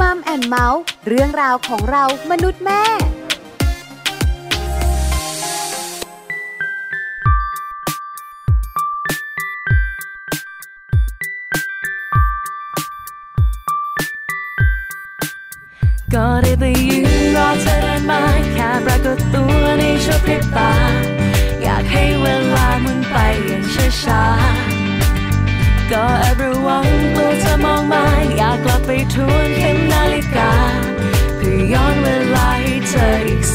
มัมแอนเมาส์เรื่องราวของเรามนุษย์แม่ก็ได้ไปยืนรอเธอเดินมาแค่ปรากฏตัวในชั่วพริบตา อยากให้เวลามันไปอย่างช้าๆก็แอบระวัง มองมาอยากกลับไปทวนเข็มนาฬิกาเพื่อย้อนเวลาให้เธออีก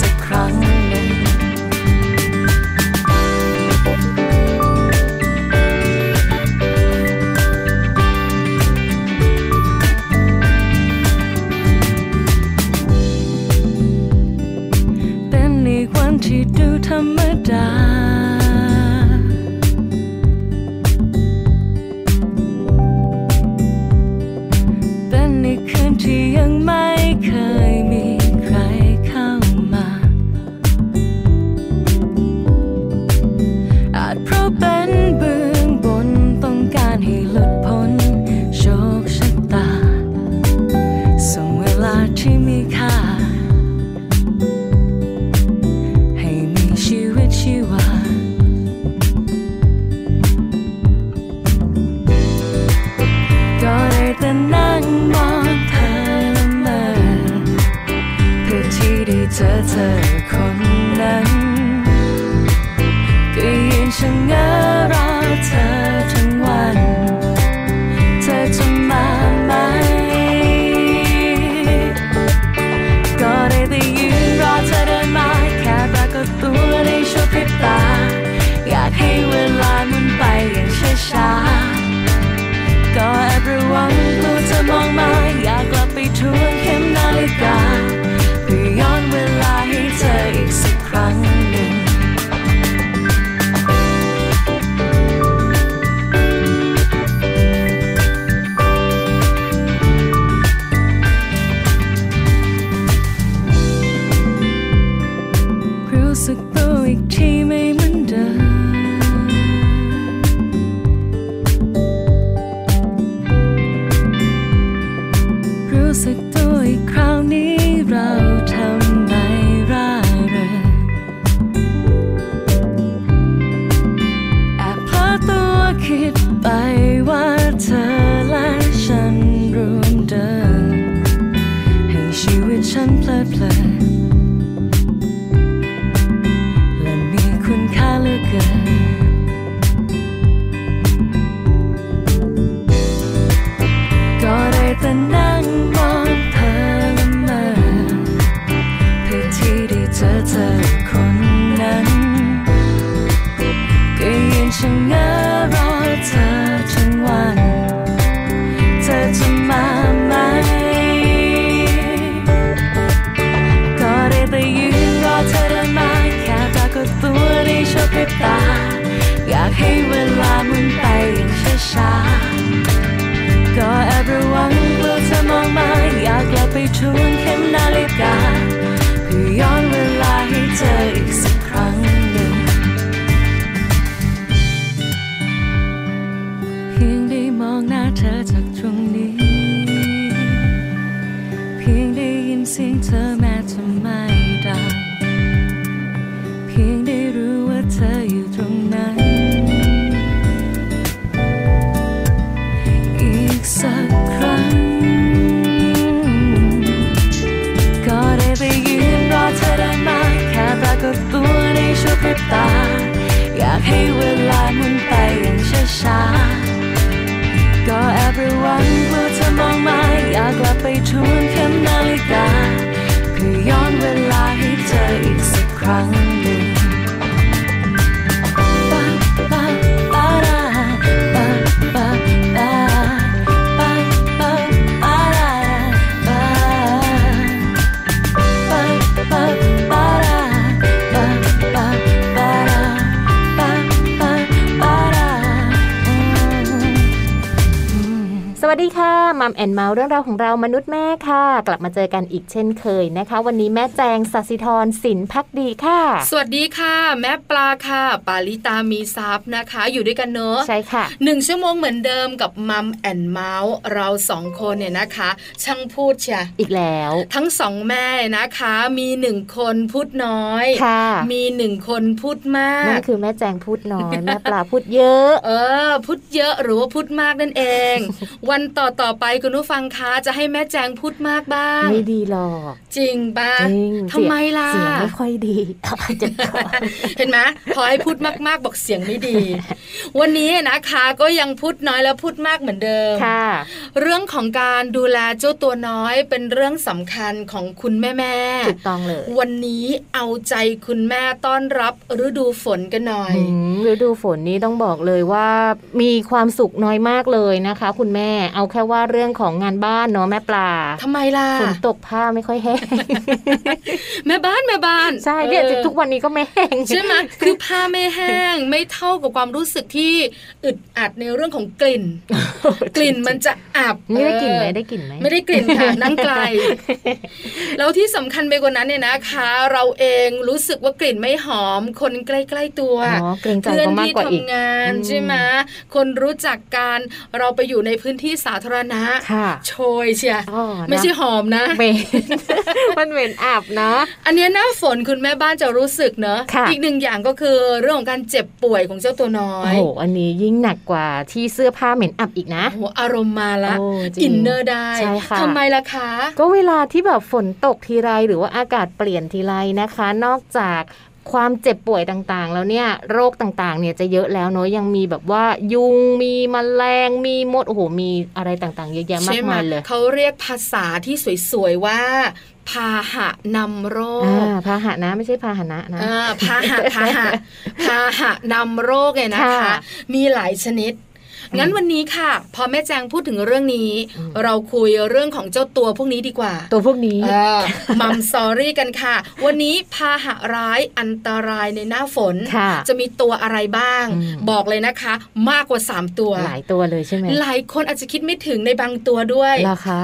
นุษย์แม่ค่ะ กลับมาเจอกันอีกเช่นเคยนะคะ วันนี้แม่แจงสัสิธรสินพักดีค่ะ สวัสดีค่ะ แม่ปลาค่ะ ปาลิตามีซับนะคะ อยู่ด้วยกันเนอะใช่ค่ะหนึ่งชั่วโมงเหมือนเดิมกับมัมแอนเมาส์เราสองคนเนี่ยนะคะ ช่างพูดเชียอีกแล้ว ทั้งสองแม่นะคะ มีหนึ่งคนพูดน้อยค่ะมีหนึ่งคนพูดมานั่กนคือแม่แจงพูดน้อยแม่ปลาพูดเยอะ เออ พูดเยอะหรือว่าพูดมากนั่นเอง วันต่อต่อๆไปคุณผู้ฟังคะจะให้แม่แจงพูดมากบ้าง ไม่ดีหรอก จริงปะจริงทำไมล่ะเสียงไม่ค่อยดีเจ็บคอเห็นไหมพอให้พูดมากๆบอกเสียงไม่ดี วันนี้นะคะก็ยังพูดน้อยแล้วพูดมากเหมือนเดิมค่ะ เรื่องของการดูแลเจ้าตัวน้อยเป็นเรื่องสำคัญของคุณแม่แม่ถูกต้องเลย วันนี้เอาใจคุณแม่ต้อนรับฤดูฝนกันหน่อยอืมฤดูฝนนี้ต้องบอกเลยว่ามีความสุขน้อยมากเลยนะคะ คุณแม่เอาแค่ว่าเรื่องของงานบ้านเนาะแม่ปลาทำไมล่ะฝนตกผ้าไม่ค่อยแห้งแม่บ้านแม่บ้านใช่เนี่ยออทุกวันนี้ก็ไม่แห้งใช่ไหมคือผ้าไม่แห้งไม่เท่ากับความรู้สึกที่อึดอัดในเรื่องของกลิ่น กลิ่นมันจะอับนี่ได้กลิ่นไหมเออได้กลิ่นไหมไม่ได้กลิ่นค่ะนั่งไกลแล้วที่สำคัญไปกว่านั้นเนี่ยนะคะ เราเองรู้สึกว่ากลิ่นไม่หอม คนใกล้ๆตัวอ๋อเกรงใจเพื่อนเขามากที่กว่าอีกทำงานอืมใช่ไหมคนรู้จักการเราไปอยู่ในพื้นที่สาธารณะค่ะโชยเชียอ๋อนะไม่ใช่หอมนะเหม็นมันเหม็นอับเนาะอันเนี้ยหน้าฝนคุณแม่บ้านจะรู้สึกเนอะค่ะอีกหนึ่งอย่างก็คือเรื่องของการเจ็บป่วยของเจ้าตัวน้อโอ้ยโหอันนี้ยิ่งหนักกว่าที่เสื้อผ้าเหม็นอับอีกนะโอ้โหอารมณ์มาละโอ้จริงอินเนอร์ได้ใช่ค่ะทำไมล่ะคะ ก็เวลาที่แบบฝนตกทีไรหรือว่าอากาศเปลี่ยนทีไรนะคะ นอกจาก ความเจ็บป่วยต่างๆ แล้วเนี่ยโรคต่างๆ เนี่ยจะเยอะแล้วเนาะยังมีแบบว่ายุงมีแมลงมีมดโอ้โหมีอะไรต่างๆ เยอะแยะมากใช่ไหมายเลยเขาเรียกภาษาที่สวยๆว่าพาหะนำโรอ่าคพาหะนะไม่ใช่พาหนะนะอ่าพาหะพาหะพาหะนำโรคเนี่ยนะคะค่ะมีหลายชนิด งั้นวันนี้ค่ะ พอแม่แจงพูดถึงเรื่องนี้ เราคุยเรื่องของเจ้าตัวพวกนี้ดีกว่า ตัวพวกนี้เออมัมซอรี่กันค่ะ วันนี้พาหะร้ายอันตรายในหน้าฝนค่ะจะมีตัวอะไรบ้างอืมบอกเลยนะคะ มากกว่า 3 ตัว หลายตัวเลยใช่ไหมหลายคนอาจจะคิดไม่ถึงในบางตัวด้วยเหรอคะ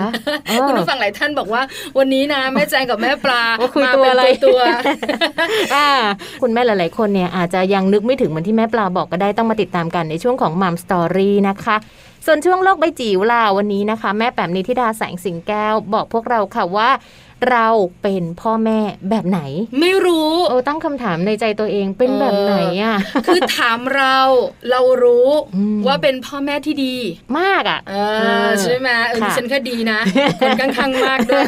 อ๋อคุณผู้ฟังหลายท่านบอกว่า วันนี้นะแม่แจงกับแม่ปลาว่าคุยมาตัวเป็นอะไรตัวอ่าคุณแม่หลาย ๆ คนเนี่ยอาจจะยังนึกไม่ถึงเหมือนที่แม่ปลาบอกก็ได้ต้องมาติดตามกันในช่วงของมัมสตอรี่นะคะ ส่วนช่วงโลกใบจิ๋วล่ะวันนี้นะคะ แม่แปมนิธิดาแสงสิงแก้ว บอกพวกเราค่ะว่า เราเป็นพ่อแม่แบบไหน ไม่รู้โอ้ตั้งคำถามในใจตัวเองเป็นแบบไหนอะคือถามเราเรารู้อืมว่าเป็นพ่อแม่ที่ดีมากอะเออใช่ไหมเออค่ะดิฉันก็ดีนะคนข้างๆมากด้วย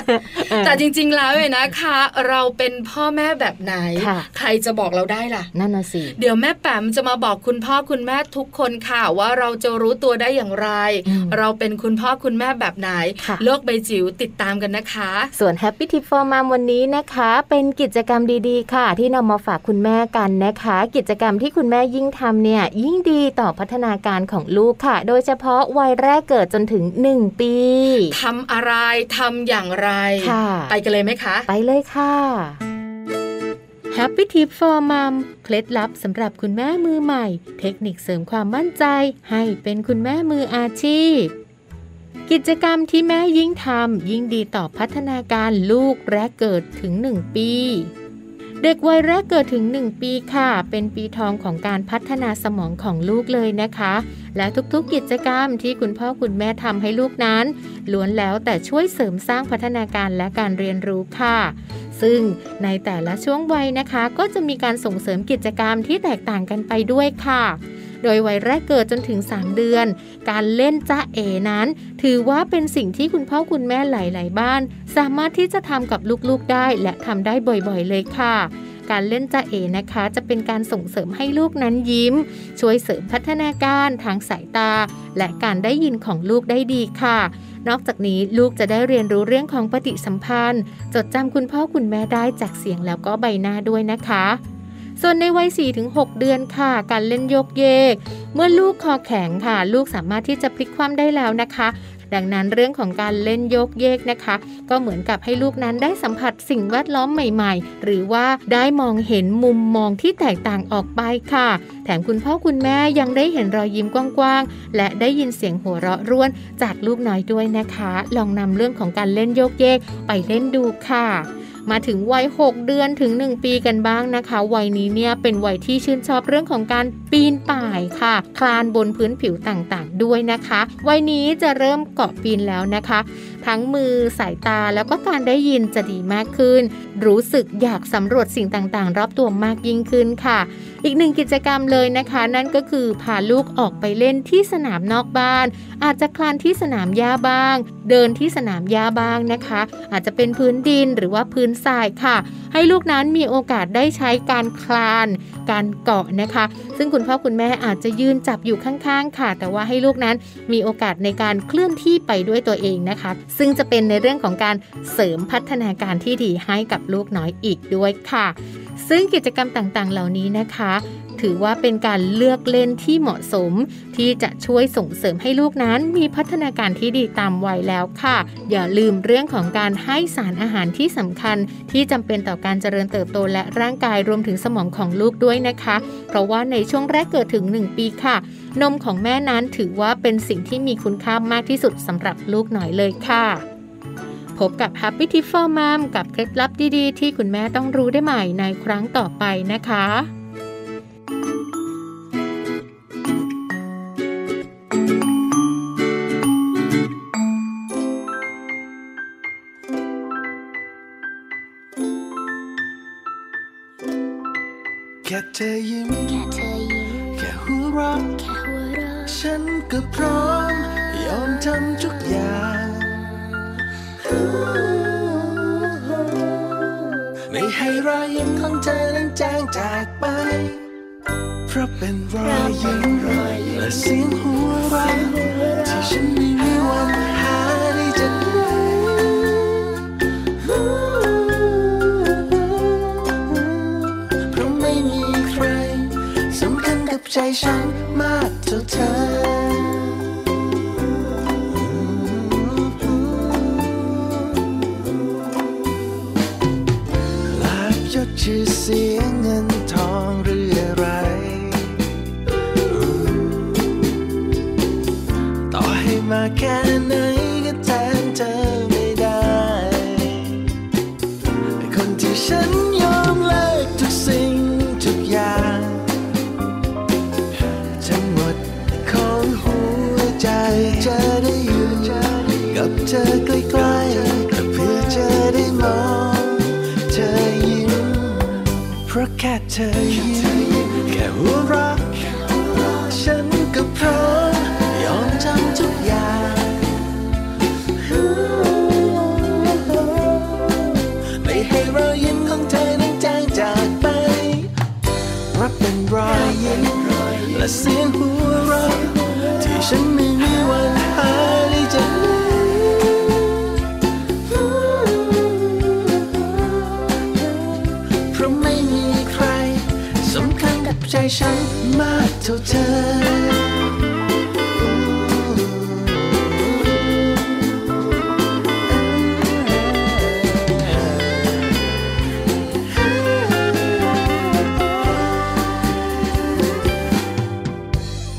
เออแต่จริง ๆ แล้วเนี่ยนะคะ เราเป็นพ่อแม่แบบไหนค่ะใครจะบอกเราได้ล่ะนั่นน่ะสิเดี๋ยวแม่แปมจะมาบอกคุณพ่อคุณแม่ทุกคนค่ะว่าเราจะรู้ตัวได้อย่างไรอืมเราเป็นคุณพ่อคุณแม่แบบไหนค่ะโลกใบจิ๋วติดตามกันนะคะ ส่วน Happy Tip for Mom วันนี้นะคะ เป็นกิจกรรมดีๆ ค่ะ ที่นำมาฝากคุณแม่กันนะคะ กิจกรรมที่คุณแม่ยิ่งทำเนี่ยยิ่งดีต่อพัฒนาการของลูกค่ะ โดยเฉพาะวัยแรกเกิดจนถึง 1 ปีทำอะไรทำอย่างไรค่ะไปกันเลยไหมคะ ไปเลยค่ะ Happy Tip for Mom เคล็ดลับสำหรับคุณแม่มือใหม่ เทคนิคเสริมความมั่นใจ ให้เป็นคุณแม่มืออาชีพ กิจกรรมที่แม่ยิ่งทำยิ่งดีต่อพัฒนาการลูกแรกเกิดถึง 1 ปี เด็กวัยแรกเกิดถึง 1 ปีค่ะ เป็นปีทองของการพัฒนาสมองของลูกเลยนะคะ และทุกๆกิจกรรมที่คุณพ่อคุณแม่ทำให้ลูกนั้น ล้วนแล้วแต่ช่วยเสริมสร้างพัฒนาการและการเรียนรู้ค่ะซึ่งในแต่ละช่วงวัยนะคะ ก็จะมีการส่งเสริมกิจกรรมที่แตกต่างกันไปด้วยค่ะ โดยวัยแรกเกิดจนถึง 3 เดือน การเล่นจ้าเอนั้น ถือว่าเป็นสิ่งที่คุณพ่อคุณแม่หลาย ๆ บ้าน สามารถที่จะทำกับลูก ๆ ได้และทำได้บ่อย ๆ เลยค่ะการเล่นจ้าเอนะคะ จะเป็นการส่งเสริมให้ลูกนั้นยิ้ม ช่วยเสริมพัฒนาการทางสายตา และการได้ยินของลูกได้ดีค่ะ นอกจากนี้ลูกจะได้เรียนรู้เรื่องของปฏิสัมพันธ์ จดจำคุณพ่อคุณแม่ได้จากเสียงแล้วก็ใบหน้าด้วยนะคะ ส่วนในวัย 4-6 เดือนค่ะ การเล่นโยกเยก เมื่อลูกคอแข็งค่ะ ลูกสามารถที่จะพลิกคว่ำได้แล้วนะคะดังนั้นเรื่องของการเล่นโยกเยกนะคะ ก็เหมือนกับให้ลูกนั้นได้สัมผัสสิ่งแวดล้อมใหม่ๆ หรือว่าได้มองเห็นมุมมองที่แตกต่างออกไปค่ะ แถมคุณพ่อคุณแม่ยังได้เห็นรอยยิ้มกว้างๆ และได้ยินเสียงหัวเราะร่วนจากลูกน้อยด้วยนะคะ ลองนำเรื่องของการเล่นโยกเยกไปเล่นดูค่ะ มาถึงวัย 6 เดือนถึง 1 ปีกันบ้างนะคะ วัยนี้เนี่ยเป็นวัยที่ชื่นชอบเรื่องของการปีนป่ายค่ะ คลานบนพื้นผิวต่างๆ ด้วยนะคะ วัยนี้จะเริ่มเกาะปีนแล้วนะคะ ทั้งมือสายตาแล้วก็การได้ยินจะดีมากขึ้น รู้สึกอยากสำรวจสิ่งต่างๆ รอบตัวมากยิ่งขึ้นค่ะ อีกหนึ่งกิจกรรมเลยนะคะ นั่นก็คือพาลูกออกไปเล่นที่สนามนอกบ้าน อาจจะคลานที่สนามหญ้าบ้าง เดินที่สนามหญ้าบ้างนะคะ อาจจะเป็นพื้นดินหรือว่าพื้นทรายค่ะ ให้ลูกนั้นมีโอกาสได้ใช้การคลาน การเกาะนะคะ ซึ่งคุณพ่อคุณแม่อาจจะยืนจับอยู่ข้างๆค่ะ แต่ว่าให้ลูกนั้นมีโอกาสในการเคลื่อนที่ไปด้วยตัวเองนะคะ ซึ่งจะเป็นในเรื่องของการเสริมพัฒนาการที่ดีให้กับลูกน้อยอีกด้วยค่ะ ซึ่งกิจกรรมต่างๆ เหล่านี้นะคะ ถือว่าเป็นการเลือกเล่นที่เหมาะสม ที่จะช่วยส่งเสริมให้ลูกนั้นมีพัฒนาการที่ดีตามวัยแล้วค่ะ อย่าลืมเรื่องของการให้สารอาหารที่สำคัญ ที่จำเป็นต่อการเจริญเติบโตและร่างกายรวมถึงสมองของลูกด้วยนะคะ เพราะว่าในช่วงแรกเกิดถึง 1 ปีค่ะ นมของแม่นั้นถือว่าเป็นสิ่งที่มีคุณค่ามากที่สุดสำหรับลูกหน่อยเลยค่ะพบกับ Happy Tip for Mom กับเคล็ดลับดี ๆ ที่คุณแม่ต้องรู้ได้ใหม่ในครั้งต่อไปนะคะ ธอนั้นจางจากไป เพราะเป็นรอยยิ้มและเสียงหัวเราะที่ฉันไม่มีวันหาได้จากเพราะไม่มีใครสำคัญกับใจฉันมากเท่าเธอ แค่เธอยิ้ม ท่าเธอ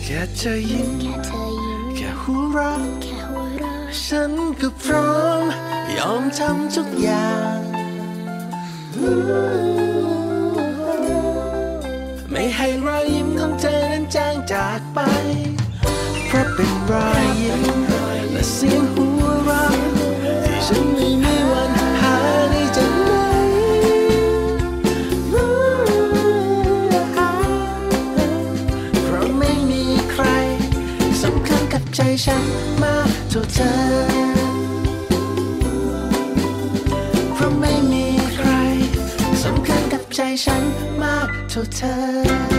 แค่เธอยิ้มแค่เธอยิ้มแค่หัวเราะแค่หัวเราะฉันก็พร้อม ยอมทำทุกอย่าง สียงหัวเราะที่ฉันไม่มีวันหาได้จากไหนเพราะไม่มีใครสำคัญกับใจฉันมากเท่าเธอ เพราะไม่มีใครสำคัญกับใจฉันมากเท่าเธอ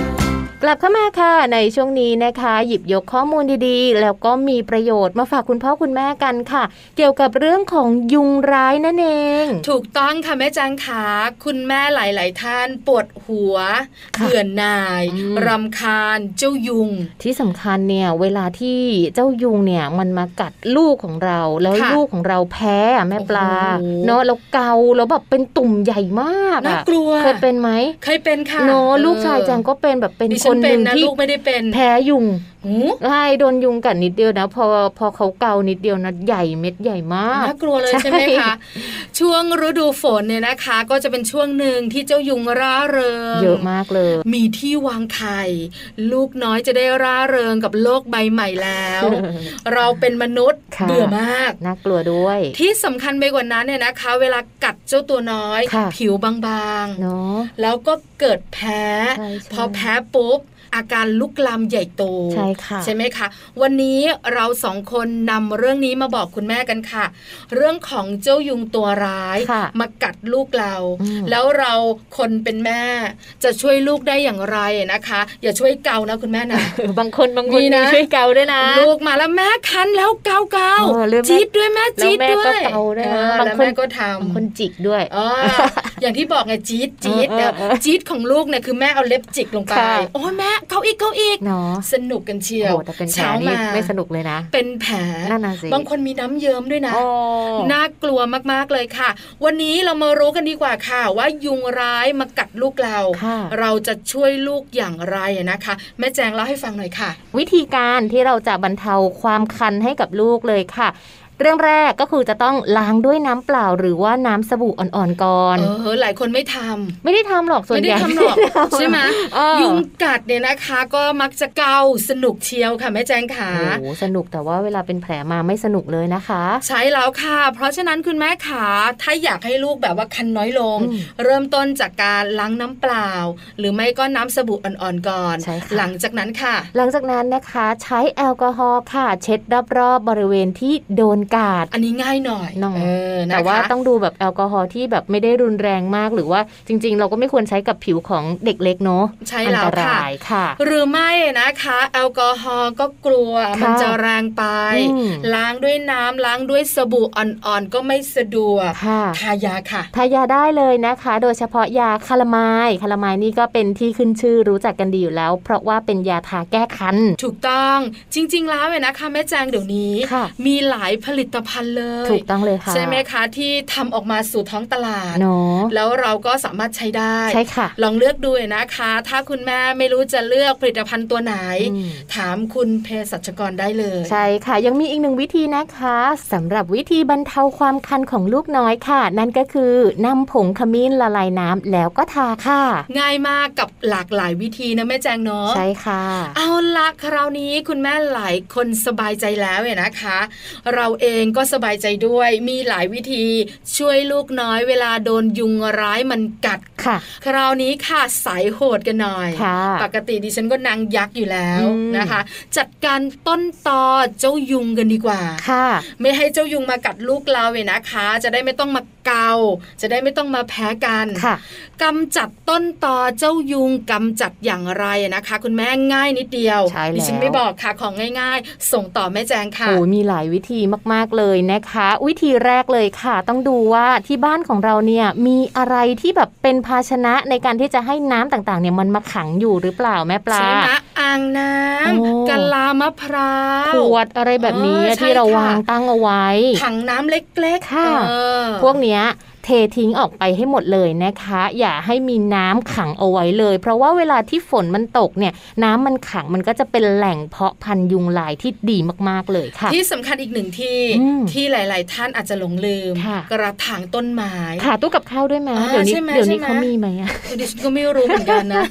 กลับเข้ามาค่ะในช่วงนี้นะคะ หยิบยกข้อมูลดีๆ แล้วก็มีประโยชน์มาฝากคุณพ่อคุณแม่กันค่ะ เกี่ยวกับเรื่องของยุงร้ายนั่นเอง ถูกต้องค่ะแม่จังขาคุณแม่หลาย ๆ ท่านปวดหัวค่ะเบื่อหน่ายอืมรำคาญเจ้ายุง ที่สำคัญเนี่ยเวลาที่เจ้ายุงเนี่ยมันมากัดลูกของเรา แล้วค่ะลูกของเราแพ้อะแม่ปลาโอ้โหเนาะแล้วเกาแล้วแบบเป็นตุ่มใหญ่มากน่าอะกลัวเคยเป็นไหมเคยเป็นค่ะเนาะเออลูกชายแจงก็เป็นแบบเป็นดิคฉันนหเป็นนึ่งนะที่ลูกไม่ได้เป็นแพ้ยุงหู ใช่โดนยุงกัดนิดเดียวนะ พอพอเขาเกานิดเดียวนะใหญ่เม็ดใหญ่มากน่ากลัวเลยใช่ใช่ไหมคะช่วงฤดูฝนเนี่ยนะคะ ก็จะเป็นช่วงหนึ่งที่เจ้ายุงร่าเริงเยอะมากเลย มีที่วางไข่ลูกน้อยจะได้ร่าเริงกับโลกใบใหม่แล้ว เราเป็นมนุษย์ค่ะเบื่อมากน่ากลัวด้วย ที่สำคัญไปกว่านั้นเนี่ยนะคะ เวลากัดเจ้าตัวน้อยค่ะผิวบางเนาะๆแล้วก็เกิดแพ้ใช่ใช่พอแพ้ปุ๊บ อาการลุกลามใหญ่โตใช่ค่ะใช่ไหมคะวันนี้เราสองคนนำเรื่องนี้มาบอกคุณแม่กันค่ะ เรื่องของเจ้ายุงตัวร้ายค่ะมากัดลูกเราอืมแล้วเราคนเป็นแม่ จะช่วยลูกได้อย่างไรนะคะ อย่าช่วยเกานะคุณแม่นะบางคนบางคนมีนะมีช่วยเกาด้วยนะ ลูกมาแล้วแม่คันแล้วเกาเกาเออเรื่องแม่จี๊ดด้วยแม่แล้วจี๊ดแม่ด้วยก็เกาด้วยนะเออบางแล้วคนแม่ก็ทบางคนำจิกด้วยอ๋ออย่างที่บอกไงจี๊ดจี๊ดเออเออเออจี๊ดของลูกเนี่ยคือแม่เอาเล็บจิกลงไปค่ะโอ้ยแม่เกาอีกเกาอีกเนาะสนุกกันเชียวโอ้แต่เป็นแผลเช้านี่มาไม่สนุกเลยนะ เป็นแผลนั่นน่ะสิบางคนมีน้ำเยิ้มด้วยนะโอ้น่ากลัวมากๆเลยค่ะ วันนี้เรามารู้กันดีกว่าค่ะ ว่ายุงร้ายมากัดลูกเราค่ะเราจะช่วยลูกอย่างไรนะคะ แม่แจงเล่าให้ฟังหน่อยค่ะ วิธีการที่เราจะบรรเทาความคันให้กับลูกเลยค่ะ เรื่องแรกก็คือจะต้องล้างด้วยน้ำเปล่า หรือว่าน้ำสบู่อ่อนๆก่อนเออหลายคนไม่ทำไม่ได้ทำหรอกส่วนไม่ใหได้ญ่ทำหรอกใช่ไหมเออยุงกัดเนี่ยนะคะ ก็มักจะเกาสนุกเชียวค่ะแม่แจงขาโอ้โหสนุกแต่ว่าเวลาเป็นแผลมาไม่สนุกเลยนะคะ ใช่แล้วค่ะ เพราะฉะนั้นคุณแม่ขาถ้าอยากให้ลูกแบบว่าคันน้อยลงอืมเริ่มต้นจากการล้างน้ำเปล่า หรือไม่ก็น้ำสบู่อ่อนๆก่อนใช่ค่ะหลังจากนั้นค่ะ หลังจากนั้นนะคะใช้แอลกอฮอล์ค่ะ เช็ดรอบๆบริเวณที่โดนกาดอันนี้ง่ายหน่อยน้องเออนะคะแต่ว่าต้องดูแบบแอลกอฮอล์ที่แบบไม่ได้รุนแรงมากหรือว่าจริง ๆ เราก็ไม่ควรใช้กับผิวของเด็กเล็กเนาะใช่อัแล้วตค่ะรายค่ะ หรือไม่นะคะ แอลกอฮอล์ก็กลัวค่ะมันจะแรงไปอืมล้างด้วยน้ำล้างด้วยสบู่อ่อนๆก็ไม่สะดวกค่ะทายาค่ะทายาได้เลยนะคะ โดยเฉพาะยาคาลามายคาลามายนี่ก็เป็นที่ขึ้นชื่อรู้จักกันดีอยู่แล้ว เพราะว่าเป็นยาทาแก้คันถูกต้องจริง ๆ แล้วเนี่ยนะคะแม่แจงเดี๋ยวนี้ค่ะมีหลายผลิตภัณฑ์เลยถูกต้องเลยค่ะใช่ไหมคะที่ทำออกมาสู่ท้องตลาดเนาะแล้วเราก็สามารถใช้ได้ใช่ค่ะ ลองเลือกดูนะคะ ถ้าคุณแม่ไม่รู้จะเลือกผลิตภัณฑ์ตัวไหนอืมถามคุณเภสัชกรได้เลย ใช่ค่ะ ยังมีอีกหนึ่งวิธีนะคะสำหรับวิธีบรรเทาความคันของลูกน้อยค่ะ นั่นก็คือนำผงขมิ้นละลายน้ำแล้วก็ทาค่ะ ง่ายมากกับหลากหลายวิธีนะแม่แจงเนาะใช่ค่ะ เอาละคราวนี้คุณแม่หลายคนสบายใจแล้วเนี่ยนะคะ เราเองก็สบายใจด้วย มีหลายวิธีช่วยลูกน้อยเวลาโดนยุงร้ายมันกัดค่ะ คราวนี้ค่ะสายโหดกันหน่อยค่ะปกติดิฉันก็นางยักษ์อยู่แล้วอืมนะคะ จัดการต้นตอเจ้ายุงกันดีกว่าค่ะ ไม่ให้เจ้ายุงมากัดลูกเราเนี่ยนะคะ จะได้ไม่ต้องมาเกา จะได้ไม่ต้องมาแพ้กันค่ะกำจัดต้นตอเจ้ายุงกำจัดอย่างไรนะคะ คุณแม่ง่ายนิดเดียวใช่แล้วดิฉันไม่บอกค่ะของง่าย ๆ ส่งต่อแม่แจงค่ะโอ้มีหลายวิธีมากๆ เลยนะคะ วิธีแรกเลยค่ะ ต้องดูว่าที่บ้านของเราเนี่ยมีอะไรที่แบบเป็นภาชนะในการที่จะให้น้ำต่างๆเนี่ยมันมาขังอยู่หรือเปล่าแม่ปลาใช่ไหมอ่างน้โอ้ำกะลามะพร้าวขวดอะไรแบบนี้เออใช่ที่เราค่ะวางตั้งเอาไว้ถังน้ำเล็กๆค่ะเออพวกเนี้ย เททิ้งออกไปให้หมดเลยนะคะ อย่าให้มีน้ำขังเอาไว้เลย เพราะว่าเวลาที่ฝนมันตกเนี่ยน้ำมันขังมันก็จะเป็นแหล่งเพาะพันธุ์ยุงลายที่ดีมากๆเลยค่ะ ที่สำคัญอีกหนึ่งที่อืมที่หลาย ๆ ท่านอาจจะหลงลืมค่ะกระถางต้นไม้ค่ะตู้กับข้าวด้วยไหมอ่าเดี๋ยวนี้ใช่ไหมเดี๋ยวนี้ใช่ไหมเขามีไหมอะเออดิฉันก็ไม่รู้เหมือนกันนะ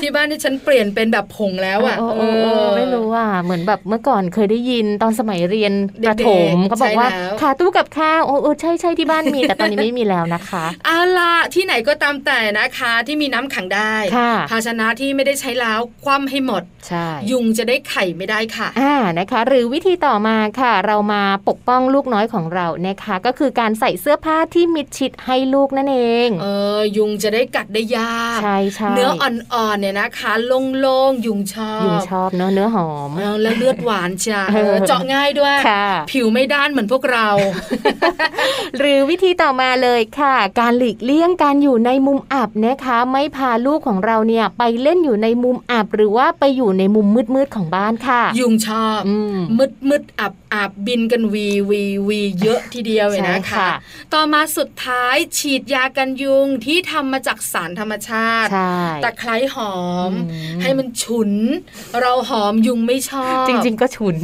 ที่บ้านที่ฉันเปลี่ยนเป็นแบบผงแล้วอะโอ้โอ้โอ้เออไม่รู้อะเหมือนแบบเมื่อก่อนเคยได้ยินตอนสมัยเรียนประถมเด็กๆเขาบอกว่าใช่แล้วค่ะตู้กับข้าวโอ้เออใช่ใช่ที่บ้านมีแต่ตอนนี้ไม่มีแล้วนะคะเอาล่ะที่ไหนก็ตามแต่นะคะที่มีน้ำขังได้ค่ะภาชนะที่ไม่ได้ใช้แล้วคว่ำให้หมดใช่ยุงจะได้ไข่ไม่ได้ค่ะอ่านะคะ หรือวิธีต่อมาค่ะ เรามาปกป้องลูกน้อยของเรานะคะ ก็คือการใส่เสื้อผ้าที่มิดชิดให้ลูกนั่นเองเออยุงจะได้กัดได้ยากใช่ใช่เนื้ออ่อนๆเนี่ยนะคะโล่งๆยุงชอบยุงชอบเนอะเนื้อหอมเออแล้วเลือดหวานจ้ะเออเออเจาะง่ายด้วยค่ะผิวไม่ด้านเหมือนพวกเรา หรือวิธีต่อมาเลยค่ะ การหลีกเลี่ยงการอยู่ในมุมอับนะคะ ไม่พาลูกของเราเนี่ยไปเล่นอยู่ในมุมอับ หรือว่าไปอยู่ในมุมมืดๆของบ้านค่ะ ยุงชอบอืมมืดมืดอับอับบินกันวีวีวีเยอะทีเดียวเลยนะใช่คะค่ะต่อมาสุดท้ายฉีดยากันยุงที่ทำมาจากสารธรรมชาติใช่ตะไคร้หอมอืมให้มันฉุน เราหอมยุงไม่ชอบ จริง ๆ ก็ฉุน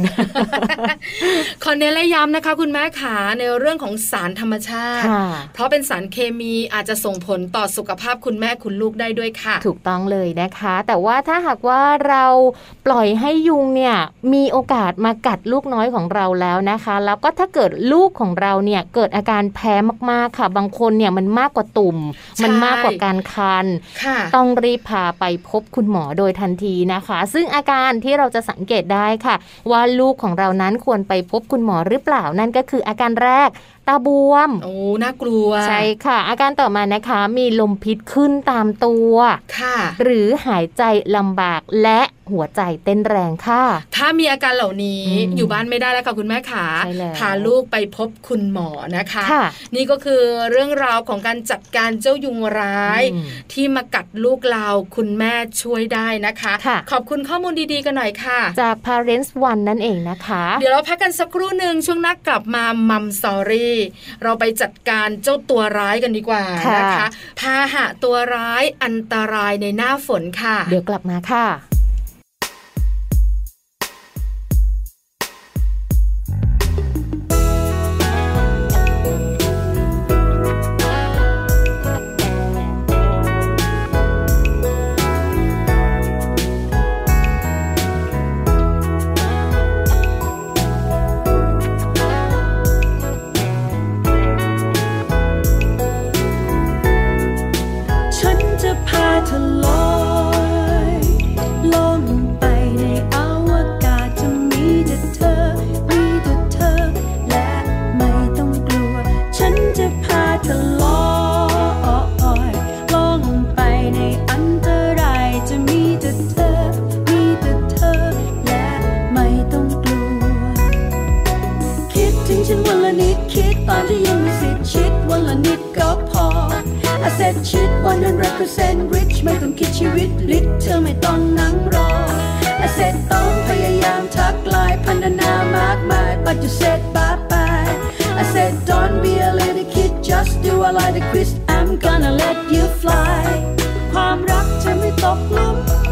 ขอเน้นและย้ำนะคะ คุณแม่ขาในเรื่องของสารธรรมชาติค่ะเพราะเป็นสารเคมีอาจจะส่งผลต่อสุขภาพคุณแม่คุณลูกได้ด้วยค่ะ ถูกต้องเลยนะคะ แต่ว่าถ้าหากว่าเราปล่อยให้ยุงเนี่ยมีโอกาสมากัดลูกน้อยของเราแล้วนะคะ แล้วก็ถ้าเกิดลูกของเราเนี่ยเกิดอาการแพ้มากๆค่ะ บางคนเนี่ยมันมากกว่าตุ่มใช่มันมากกว่าการคันค่ะต้องรีบพาไปพบคุณหมอโดยทันทีนะคะ ซึ่งอาการที่เราจะสังเกตได้ค่ะ ว่าลูกของเรานั้นควรไปพบคุณหมอหรือเปล่านั่นก็คืออาการแรก ตาบวม โอ้ น่ากลัว ใช่ค่ะ อาการต่อมานะคะ มีลมพิษขึ้นตามตัว ค่ะ หรือหายใจลำบากและหัวใจเต้นแรงค่ะ ถ้ามีอาการเหล่านี้อืมอยู่บ้านไม่ได้แล้วค่ะคุณแม่ขาใช่แล้วพาลูกไปพบคุณหมอนะคะค่ะนี่ก็คือเรื่องราวของการจัดการเจ้ายุงร้ายอืมที่มากัดลูกเราคุณแม่ช่วยได้นะคะค่ะขอบคุณข้อมูลดีๆกันหน่อยค่ะ จาก Parents One นั่นเองนะคะ เดี๋ยวเราพักกันสักครู่หนึ่งช่วงหน้ากลับมามัมสอรี่เราไปจัดการเจ้าตัวร้ายกันดีกว่าค่ะนะคะพาหะตัวร้ายอันตรายในหน้าฝนค่ะ เดี๋ยวกลับมาค่ะ I said ชิดวันนั้น represent rich ไม่ต้องคิดชีวิตลิดเธอไม่ต้องนั่งรอ I said ต้องพยายามทักไลน์พันนามากมาย but you said bye bye I said don't be a little kid just do a like a quiz I'm gonna let you fly ความรักจะไม่ตกหลุม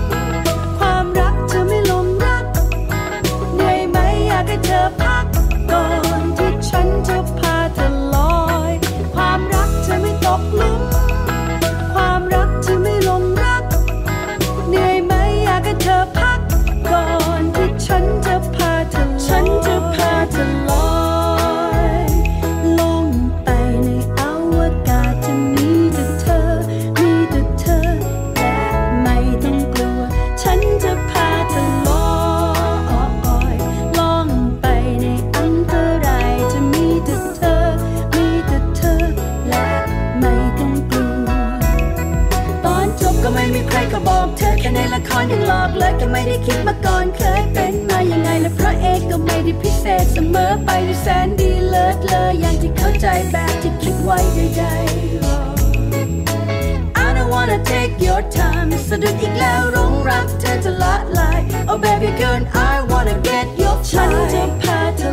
็ไม่ได้คิดมาก่อนเคยเป็นมายังไงและพระเอกก็ไม่ได้พิเศษเสมอไปด้วยแสนดีเลิศเลยอย่างที่เข้าใจแบบที่คิดไว้ใดๆ I don't wanna take your time สะดุดอีกแล้วรงรักเธอจะละลาย Oh baby girl I wanna get your ฉันจะพาเธอ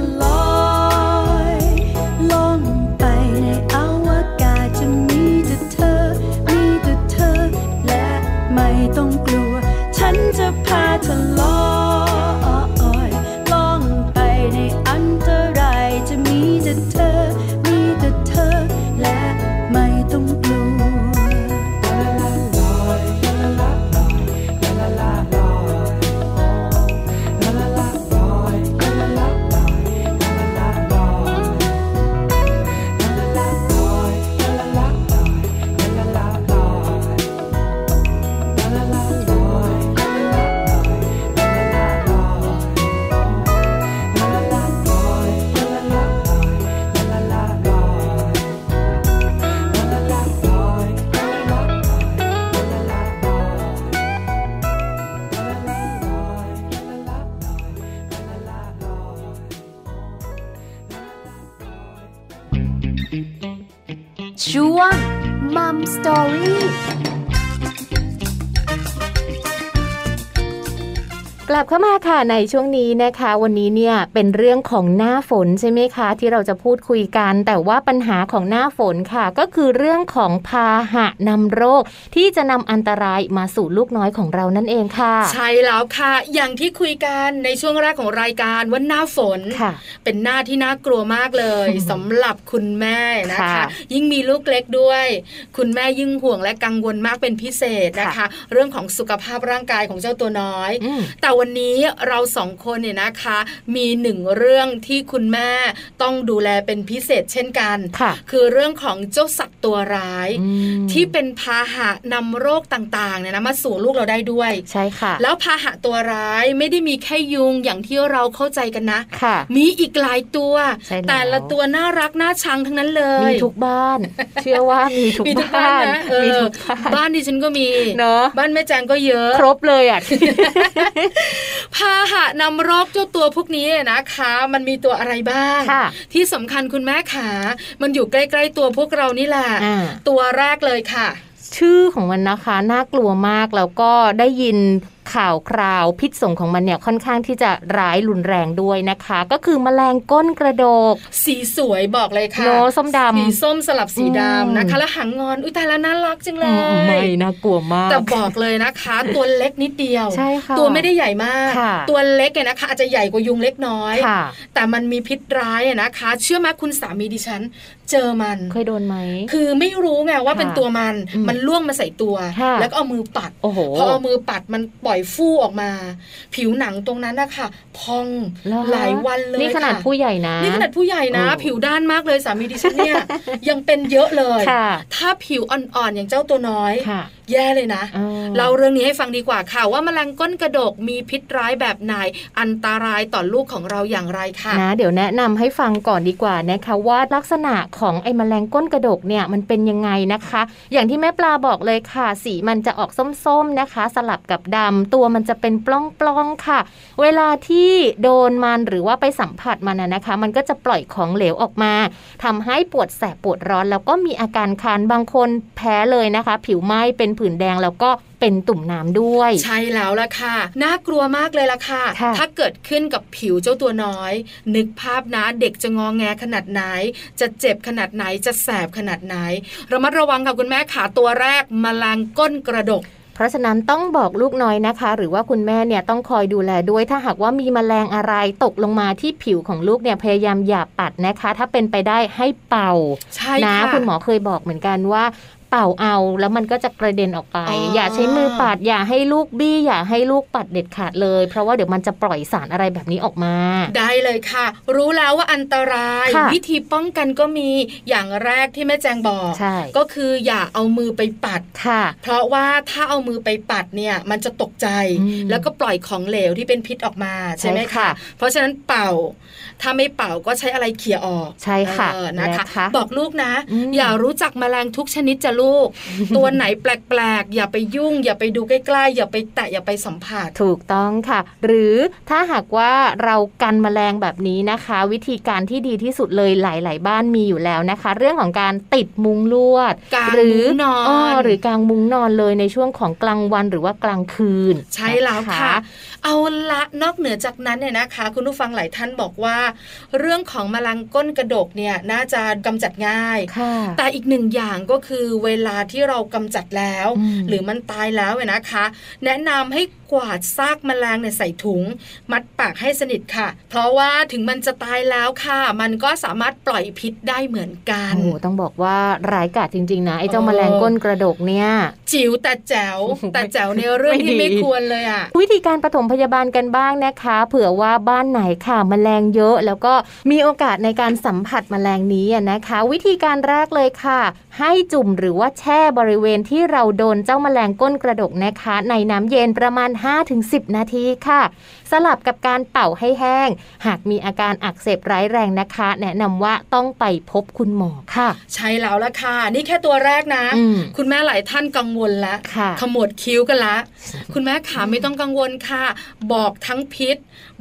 ในช่วงนี้นะคะ วันนี้เนี่ยเป็นเรื่องของหน้าฝนใช่ไหมคะ ที่เราจะพูดคุยกัน แต่ว่าปัญหาของหน้าฝนค่ะ ก็คือเรื่องของพาหะนำโรค ที่จะนำอันตรายมาสู่ลูกน้อยของเรานั่นเองค่ะ ใช่แล้วค่ะ อย่างที่คุยกันในช่วงแรกของรายการว่าหน้าฝนค่ะเป็นหน้าที่น่ากลัวมากเลยสำหรับคุณแม่นะคะค่ะยิ่งมีลูกเล็กด้วย คุณแม่ยิ่งห่วงและกังวลมากเป็นพิเศษนะคะค่ะเรื่องของสุขภาพร่างกายของเจ้าตัวน้อยอืมแต่วันนี้เราสองคนเนี่ยนะคะ มีหนึ่งเรื่องที่คุณแม่ต้องดูแลเป็นพิเศษเช่นกันค่ะคือเรื่องของเจ้าสัตว์ตัวร้ายอืมที่เป็นพาหะนำโรคต่างๆเนี่ยนะมาสู่ลูกเราได้ด้วยใช่ค่ะ แล้วพาหะตัวร้ายไม่ได้มีแค่ยุงอย่างที่เราเข้าใจกันนะค่ะ มีอีกหลายตัวใช่แล้วแต่ละตัวน่ารักน่าชังทั้งนั้นเลย มีทุกบ้าน เชื่อว่ามีทุกมีทุกบ้าบ้านนนะเอมีอทุกบ้านบ้านดิฉันก็มีเนาะบ้านแม่แจงก็เยอะ ครบเลยอะ พาหะนำโรคเจ้าตัวพวกนี้นะคะ มันมีตัวอะไรบ้างค่ะที่สำคัญคุณแม่ขา มันอยู่ใกล้ ๆ ตัวพวกเรานี่แหละอ่าตัวแรกเลยค่ะ ชื่อของมันนะคะ น่ากลัวมากแล้วก็ได้ยิน ข่าวคราวพิษสงของมันเนี่ยค่อนข้างที่จะร้ายรุนแรงด้วยนะคะ ก็คือแมลงก้นกระโดก สีสวยบอกเลยค่ะโนส้มดำสีส้มสลับสีอืมดำนะคะแล้วหางงอนอุ้ยตายแล้วน่ารักจังเลอืมไม่ยน่ากลัวมากแต่บอกเลยนะคะ ตัวเล็กนิดเดียวใช่ค่ะตัวไม่ได้ใหญ่มากค่ะตัวเล็กเนี่ยนะคะ อาจจะใหญ่กว่ายุงเล็กน้อยค่ะแต่มันมีพิษร้ายอะนะคะ เชื่อไหมคุณสามีดิฉัน เจอมัน เคยโดนไหม คือไม่รู้ไงว่าค่ะเป็นตัวมันอืมมันล่วงมาใส่ตัวค่ะแล้วก็เอามือปัดโอ้โหพอเอามือปัดมันปล่อยฟู่ออกมา ผิวหนังตรงนั้นนะคะพองเหรอหลายวันเลย นี่ขนาดค่ะผู้ใหญ่นะ นี่ขนาดผู้ใหญ่นะโอ้ผิวด้านมากเลยสามีดิฉันเนี่ยยังเป็นเยอะเลยค่ะถ้าผิวอ่อนๆอย่างเจ้าตัวน้อยค่ะ แย่เลยนะออเราเรื่องนี้ให้ฟังดีกว่าค่ะ ว่าแมลงก้นกระดกมีพิษร้ายแบบไหนอันตรายต่อลูกของเราอย่างไรค่ะนะเดี๋ยวแนะนำให้ฟังก่อนดีกว่านะคะว่าลักษณะของไอ้แมลงก้นกระดกเนี่ยมันเป็นยังไงนะคะ อย่างที่แม่ปลาบอกเลยค่ะ สีมันจะออกส้มๆนะคะ สลับกับดำตัวมันจะเป็นปล้องๆค่ะ เวลาที่โดนมันหรือว่าไปสัมผัสมันนะนะคะ มันก็จะปล่อยของเหลวออกมาทำให้ปวดแสบปวดร้อน แล้วก็มีอาการคันบางคนแพ้เลยนะคะ ผิวไหม้เป็นผื่นแดงแล้วก็เป็นตุ่มน้ำด้วย ใช่แล้วล่ะค่ะ น่ากลัวมากเลยล่ะค่ะค่ะ ถ้าเกิดขึ้นกับผิวเจ้าตัวน้อย นึกภาพนะเด็กจะงองแงขนาดไหน จะเจ็บขนาดไหนจะแสบขนาดไหนระมัดระวังกับคุณแม่ขาตัวแรกมแมลงก้นกระดกเพราะฉะนั้นต้องบอกลูกน้อยนะคะ หรือว่าคุณแม่เนี่ยต้องคอยดูแลด้วย ถ้าหากว่ามีแมลงอะไรตกลงมาที่ผิวของลูกเนี่ยพยายามอย่าปัดนะคะ ถ้าเป็นไปได้ให้เป่าใช่นะค่ะคุณหมอเคยบอกเหมือนกันว่า เป่าเอาแล้วมันก็จะกระเด็นออกไปอ๋อออย่าใช้มือปัด อย่าให้ลูกบี้ อย่าให้ลูกปัดเด็ดขาดเลย เพราะว่าเดี๋ยวมันจะปล่อยสารอะไรแบบนี้ออกมา ได้เลยค่ะ รู้แล้วว่าอันตรายค่ะวิธีป้องกันก็มีอย่างแรกที่แม่แจงบอกใช่ก็คืออย่าเอามือไปปัดค่ะ เพราะว่าถ้าเอามือไปปัดเนี่ยมันจะตกใจอืมแล้วก็ปล่อยของเหลวที่เป็นพิษออกมาใช่ไหมใช่คะค่ะเพราะฉะนั้นเป่า ถ้าไม่เป่าก็ใช้อะไรเขี่ยออกใช่ค่ะเออนะคะนะคะ บอกลูกนะอืมอย่ารู้จักแมลงทุกชนิดจะลูก ตัวไหนแปลกๆ อย่าไปยุ่ง อย่าไปดูใกล้ๆ อย่าไปแตะอย่าไปสัมผัส ถูกต้องค่ะ หรือถ้าหากว่าเรากันแมลงแบบนี้นะคะ วิธีการที่ดีที่สุดเลยหลาย ๆ บ้านมีอยู่แล้วนะคะ เรื่องของการติดมุ้งลวดกางหรืมุ้งนอนหรือกางมุ้งนอนเลยในช่วงของกลางวันหรือว่ากลางคืน ใช่แล้วนค่ะ เอาละนอกเหนือจากนั้นเนี่ยนะคะ คุณผู้ฟังหลายท่านบอกว่า เรื่องของแมลงก้นกระดกเนี่ยน่าจะกำจัดง่ายค่ะแต่อีกหนึ่งอย่างก็คือเวลาที่เรากำจัดแล้วอืมหรือมันตายแล้วเนี่ยนะคะ แนะนำให้ กวาดซากแมลงเนี่ยใส่ถุง มัดปากให้สนิทค่ะ เพราะว่าถึงมันจะตายแล้วค่ะ มันก็สามารถปล่อยพิษได้เหมือนกันโอ้โหต้องบอกว่าร้ายกาจจริง ๆ นะ ไอ้เจ้าเออแมลงก้นกระดกเนี่ย จิ๋วแต่แจ๋วโอ้โหแต่แจ๋วในเรื่องที่ไม่ดีไม่ควรเลยอะวิธีการปฐมพยาบาลกันบ้างนะคะ เผื่อว่าบ้านไหนค่ะแมลงเยอะ แล้วก็มีโอกาสในการสัมผัสแมลงนี้อะนะคะ วิธีการแรกเลยค่ะ ให้จุ่มหรือว่าแช่บริเวณที่เราโดนเจ้าแมลงก้นกระดกนะคะ ในน้ำเย็นประมาณ5-10 นาทีค่ะ สลับกับการเป่าให้แห้ง หากมีอาการอักเสบร้ายแรงนะคะ แนะนำว่าต้องไปพบคุณหมอค่ะ ใช่แล้วละค่ะ นี่แค่ตัวแรกนะอืมคุณแม่หลายท่านกังวลแล้วค่ะขมวดคิ้วกันละ คุณแม่ขาไม่ต้องกังวลค่ะ บอกทั้งพิษ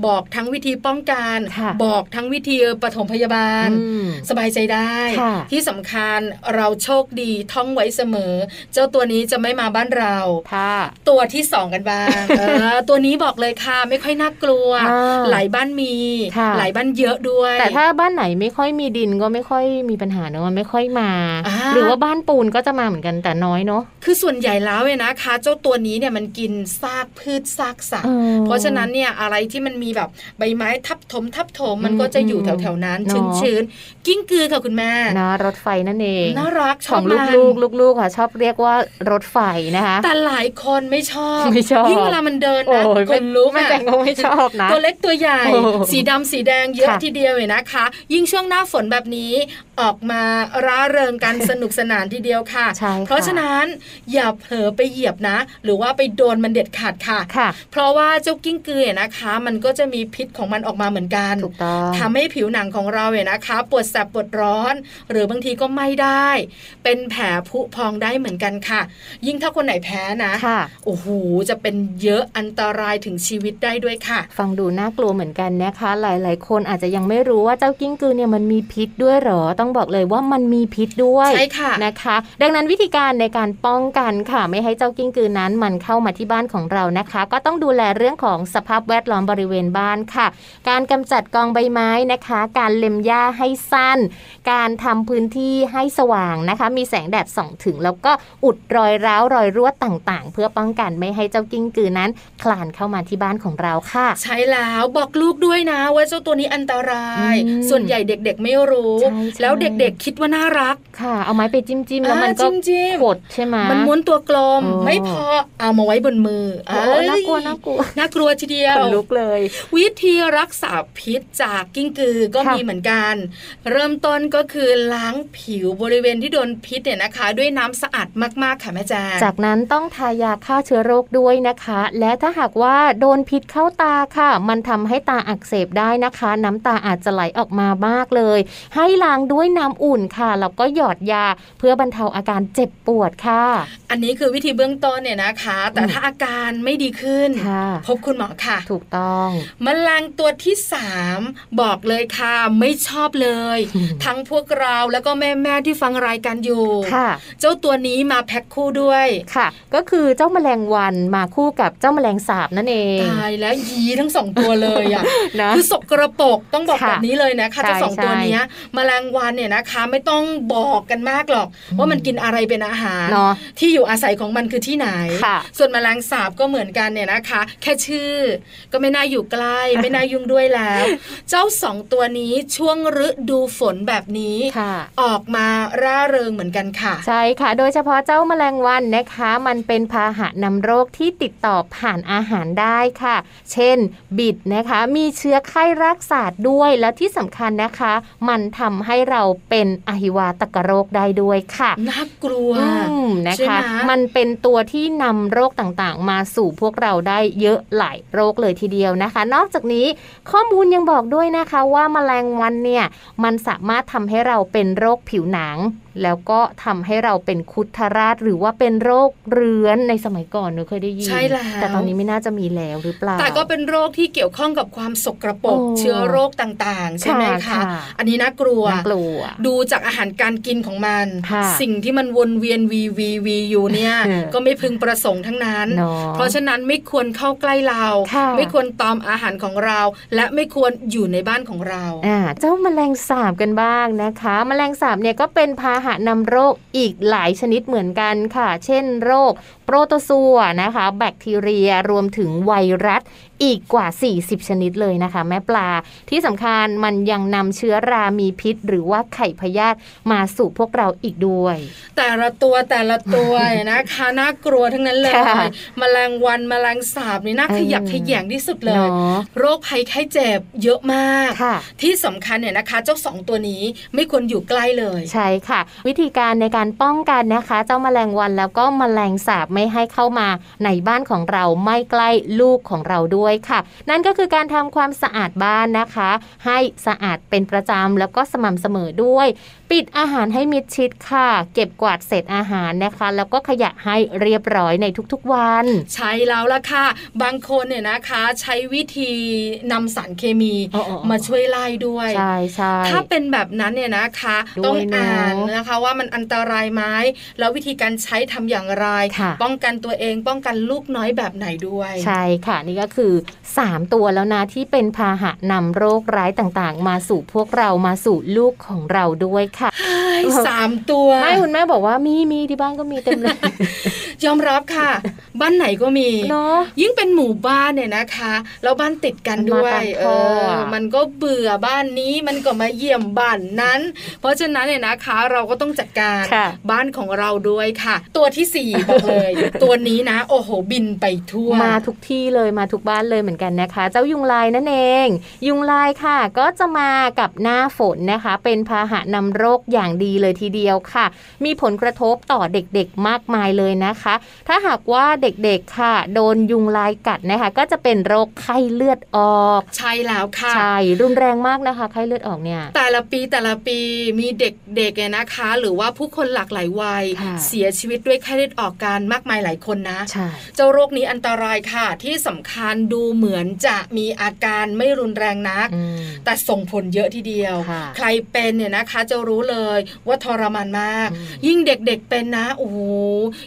บอกทั้งวิธีป้องกันค่ะบอกทั้งวิธีปฐมพยาบาลอืมสบายใจได้ค่ะที่สำคัญเราโชคดีท่องไว้เสมอ เจ้าตัวนี้จะไม่มาบ้านเราค่ะตัวที่สองกันบ้างเออตัวนี้บอกเลยค่ะไม่ค่อยน่ากลัวอ่าหลายบ้านมีค่ะหลายบ้านเยอะด้วย แต่ถ้าบ้านไหนไม่ค่อยมีดินก็ไม่ค่อยมีปัญหาเนอะมันไม่ค่อยมาอ่าหรือว่าบ้านปูนก็จะมาเหมือนกันแต่น้อยเนาะคือส่วนใหญ่แล้วเนี่ยนะคะ เจ้าตัวนี้เนี่ยมันกินซากพืชซากสัตว์เออเพราะฉะนั้นเนี่ยอะไรที่มันมีแบบใบไม้ทับถมทับถมมันอืมก็จะอยู่อืมแถวๆนั้นเนอะชื้นๆกิ้งกือค่ะคุณแม่นะรถไฟนั่นเองน่ารักชขออบงมันลูกๆลูกๆค่ะชอบเรียกว่ารถไฟนะคะ แต่หลายคนไม่ชอบไม่ชอบยิ่งเวลามันเดินโอ้นะยคนลุกแม่อะแจงก็ไม่ชอบนะ ตัวเล็กตัวใหญ่โอ้สีดำสีแดงเยอะค่ะทีเดียวเลยนะคะ ยิ่งช่วงหน้าฝนแบบนี้ ออกมาร่าเริงกันสนุกสนานทีเดียวค่ะใช่ค่ะ เพราะฉะนั้นอย่าเผลอไปเหยียบนะ หรือว่าไปโดนมันเด็ดขาดค่ะค่ะเพราะว่าเจ้ากิ้งกือเนี่ยนะคะ มันก็จะมีพิษของมันออกมาเหมือนกันถูกต้องทำให้ผิวหนังของเราเนี่ยนะคะ ปวดแสบปวดร้อน หรือบางทีก็ไม่ได้ เป็นแผลผุพองได้เหมือนกันค่ะ ยิ่งถ้าคนไหนแพ้นะค่ะโอ้โหจะเป็นเยอะอันตรายถึงชีวิตได้ด้วยค่ะ ฟังดูน่ากลัวเหมือนกันนะคะ หลาย ๆ คนอาจจะยังไม่รู้ว่าเจ้ากิ้งกือเนี่ยมันมีพิษด้วยเหรอต้องบอกเลยว่ามันมีพิษด้วยใช่ค่ะนะคะ ดังนั้นวิธีการในการป้องกันค่ะ ไม่ให้เจ้ากิ้งกือนั้นมันเข้ามาที่บ้านของเรานะคะ ก็ต้องดูแลเรื่องของสภาพแวดล้อมบริเวณบ้านค่ะ การกำจัดกองใบไม้นะคะ การเล็มหญ้าให้สั้น การทำพื้นที่ให้สว่างนะคะ มีแสงแดดส่องถึง แล้วก็อุดรอยร้าวรอยรั่วต่างๆ เพื่อป้องกันไม่ให้เจ้ากิ้งกือนั้น คลานเข้ามาที่บ้านของเราค่ะ ใช่แล้วบอกลูกด้วยนะว่าเจ้าตัวนี้อันตรายอืมส่วนใหญ่เด็กๆไม่รู้ใช่ใช่แล้วเด็กๆ คิดว่าน่ารัก ค่ะ เอาไม้ไปจิ้มจิ้มๆแล้วมันก็อ่าจิ้มๆขดใช่ไหมมันม้วนตัวกลมอ๋อไม่พอเอามาไว้บนมือโอ้เอ้ยน่ากลัวน่ากลัวน่ากลัวทีเดียวขนลุกเลย วิธีรักษาพิษจากกิ้งกือก็ค่ะมีเหมือนกัน เริ่มต้นก็คือล้างผิวบริเวณที่โดนพิษเนี่ยนะคะ ด้วยน้ำสะอาดมากๆค่ะแม่แจงจากนั้นต้องทายาฆ่าเชื้อโรคด้วยนะคะ และถ้าหากว่าโดนพิษเข้าตาค่ะ มันทำให้ตาอักเสบได้นะคะ น้ำตาอาจจะไหลออกมามากเลย ให้ล้างด้วยน้ำอุ่นค่ะแล้วก็หยอดยาเพื่อบรรเทาอาการเจ็บปวดค่ะ อันนี้คือวิธีเบื้องต้นเนี่ยนะคะ แต่อืมถ้าอาการไม่ดีขึ้นค่ะพบคุณหมอค่ะ ถูกต้องมแมลงตัวที่สามบอกเลยค่ะ ไม่ชอบเลยอืมทั้งพวกเราแล้วก็แม่แม่ๆที่ฟังรายการอยู่ค่ะ เจ้าตัวนี้มาแพ็คคู่ด้วยค่ะ ก็คือเจ้าแมลงวันมาคู่กับเจ้าแมลงสาบนั่นเองตายแล้วยีทั้งสองตัวเลยอะนะคือสกระปรกต้องบอกค่ะแบบนี้เลยนะคะใช่เจ้าสองตัวใช่เนี้ยแมลงวันเนี่ยนะคะไม่ต้องบอกกันมากหรอก ว่ามันกินอะไรเป็นอาหารเนาะที่อยู่อาศัยของมันคือที่ไหนค่ะส่วนแมลงสาบก็เหมือนกันเนี่ยนะคะ แค่ชื่อ ก็ไม่น่าอยู่ใกล้ ไม่น่ายุ่งด้วยแล้ว เจ้าสองตัวนี้ช่วงฤดูฝนแบบนี้ค่ะออกมาร่าเริงเหมือนกันค่ะ ใช่ค่ะ โดยเฉพาะเจ้าแมลงวันนะคะ มันเป็นพาหะนำโรคที่ติดต่อผ่านอาหารได้ค่ะ เช่น บิดนะคะ มีเชื้อไข้รักษาด้วยและที่สำคัญนะคะ มันทำให้เราเป็นอหิวาตกโรคได้ด้วยค่ะน่ากลัวอืมนะใช่คะไหมมันเป็นตัวที่นำโรคต่างๆ มาสู่พวกเราได้เยอะหลายโรคเลยทีเดียวนะคะ นอกจากนี้ข้อมูลยังบอกด้วยนะคะว่าแมลงวันเนี่ยมันสามารถทำให้เราเป็นโรคผิวหนัง แล้วก็ทำให้เราเป็นคุดทราชหรือว่าเป็นโรคเรื้อนในสมัยก่อนหนูเคยได้ยินใช่แล้วแต่ตอนนี้ไม่น่าจะมีแล้วหรือเปล่า แต่ก็เป็นโรคที่เกี่ยวข้องกับความสกรปรกโอ้เชื้อโรคต่างๆ ใช่ไหมค่ะคะค่ะอันนี้น่ากลัวน่ากลัว ดูจากอาหารการกินของมันค่ะสิ่งที่มันวนเวียนวีวีวีอยู่เนี่ยเออก็ไม่พึงประสงค์ทั้งนั้นเนาะเพราะฉะนั้นไม่ควรเข้าใกล้เราค่ะไม่ควรตอมอาหารของเรา และไม่ควรอยู่ในบ้านของเราอ่าเจ้าแมลงสาบกันบ้างนะคะ แมลงสาบเนี่ยก็เป็นพาหะนำโรคอีกหลายชนิดเหมือนกันค่ะ เช่นโรคโปรโตซัวนะคะ แบคทีเรียรวมถึงไวรัส อีกกว่า 40 ชนิดเลยนะคะ แม่ปลาที่สำคัญมันยังนำเชื้อรามีพิษ หรือว่าไข่พยาธิมาสู่พวกเราอีกด้วย แต่ละตัวแต่ละตัวเนี่ยนะคะน่ากลัวทั้งนั้นเลยค่ะแมลงวันแมลงสาบนี่น่าขยักเออขยงที่สุดเลยเนาะโรคภัยไข้เจ็บเยอะมากค่ะที่สำคัญเนี่ยนะคะ เจ้าสองตัวนี้ไม่ควรอยู่ใกล้เลย ใช่ค่ะ วิธีการในการป้องกันนะคะ เจ้าแมลงวันแล้วก็แมลงสาบไไม่ให้เข้ามาในบ้านของเราไม่ใกล้ลูกของเราด้วยค่ะ นั่นก็คือการทำความสะอาดบ้านนะคะ ให้สะอาดเป็นประจำแล้วก็สม่ำเสมอด้วย ปิดอาหารให้มิดชิดค่ะ เก็บกวาดเศษอาหารนะคะ แล้วก็ขยะให้เรียบร้อยในทุกๆวัน ใช่แล้วล่ะค่ะ บางคนเนี่ยนะคะ ใช้วิธีนำสารเคมีอ๋ออ๋ออ๋อมาช่วยไล่ด้วยใช่ใช่ถ้าเป็นแบบนั้นเนี่ยนะคะด้วยต้องเนอะอ่านนะคะว่ามันอันตรายไหมแล้ววิธีการใช้ทำอย่างไรค่ะป้องกันตัวเองป้องกันลูกน้อยแบบไหนด้วย ใช่ค่ะนี่ก็คือ 3 ตัวแล้วนะที่เป็นพาหะนำโรคร้ายต่างๆ มาสู่พวกเรามาสู่ลูกของเราด้วยค่ะเฮ้ยสามตัวไม่คุณแม่บอกว่ามีมีที่บ้านก็มีเต็มเลยยอมรับค่ะ บ้านไหนก็มีเนาะยิ่งเป็นหมู่บ้านเนี่ยนะคะแล้วบ้านติดกันมันมาด้วยตามเอท่อออะมันก็เบื่อบ้านนี้มันก็มาเยี่ยมบ้านนั้น เพราะฉะนั้นเนี่ยนะคะเราก็ต้องจัดการค่ะบ้านของเราด้วยค่ะ ตัวที่สี่บอกเลยตัวนี้นะ โอ้โหบินไปทั่วมาทุกที่เลยมาทุกบ้านเลยเหมือนกันนะคะ เจ้ายุงลายนั่นเอง ยุงลายค่ะ ก็จะมากับหน้าฝนนะคะ เป็นพาหะนำโรคอย่างดีเลยทีเดียวค่ะ มีผลกระทบต่อเด็กๆมากมายเลยนะคะ ถ้าหากว่าเด็กๆค่ะ โดนยุงลายกัดนะคะ ก็จะเป็นโรคไข้เลือดออก ใช่แล้วค่ะ ใช่ รุนแรงมากนะคะ ไข้เลือดออกเนี่ย แต่ละปีแต่ละปีมีเด็กๆเนี่ยนะคะ หรือว่าผู้คนหลากหลายวัยค่ะเสียชีวิตด้วยไข้เลือดออกกันมากมายหลายคนนะใช่เจ้าโรคนี้อันตรายค่ะ ที่สำคัญดูเหมือนจะมีอาการไม่รุนแรงนักอืมแต่ส่งผลเยอะทีเดียวค่ะใครเป็นเนี่ยนะคะจะรู้เลยว่าทรมานมากอืมยิ่งเด็กๆเป็นนะโอ้โห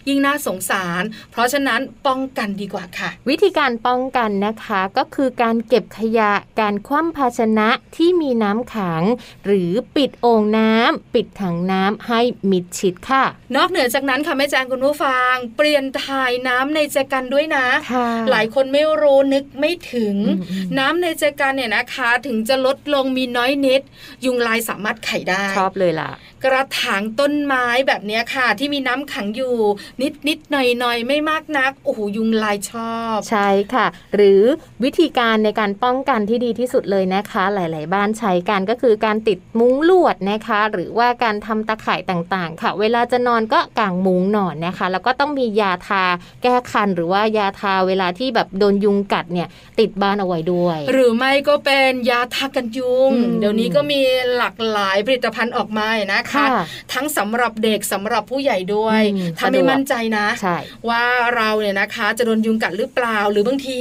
ยิ่งน่าสงสาร เพราะฉะนั้นป้องกันดีกว่าค่ะ วิธีการป้องกันนะคะก็คือการเก็บขยะการคว่ำภาชนะที่มีน้ำขัง หรือปิดโอ่งน้ำปิดถังน้ำให้มิดชิดค่ะ นอกเหนือจากนั้นค่ะแม่แจงคุณผู้ฟัง เปลี่ยนถ่ายน้ำในแจกันด้วยนะค่ะหลายคนไม่รู้นึกไม่ถึงอืมอืมน้ำในแจกันเนี่ยนะคะ ถึงจะลดลงมีน้อยนิด ยุงลายสามารถไข่ได้ชอบเลยล่ะ กระถางต้นไม้แบบเนี้ยค่ะ ที่มีน้ำขังอยู่นิดนิดหน่อยหน่อยไม่มากนักโอ้โหยุงลายชอบ ใช่ค่ะ หรือวิธีการในการป้องกันที่ดีที่สุดเลยนะคะ หลาย ๆ บ้านใช้กันก็คือการติดมุ้งลวดนะคะ หรือว่าการทำตะข่ายต่าง ๆ ค่ะ เวลาจะนอนก็กางมุ้งนอนนะคะ แล้วก็ต้องมียาทาแก้คันหรือว่ายาทาเวลาที่แบบโดนยุงกัดเนี่ย ติดบ้านเอาไว้ด้วย หรือไม่ก็เป็นยาทากันยุงอืมเดี๋ยวนี้ก็มีหลากหลายผลิตภัณฑ์ออกมานะคะค่ะทั้งสำหรับเด็กสำหรับผู้ใหญ่ด้วยอืมถ้าไม่สะดวกมั่นใจนะใช่ว่าเราเนี่ยนะคะจะโดนยุงกัดหรือเปล่า หรือบางที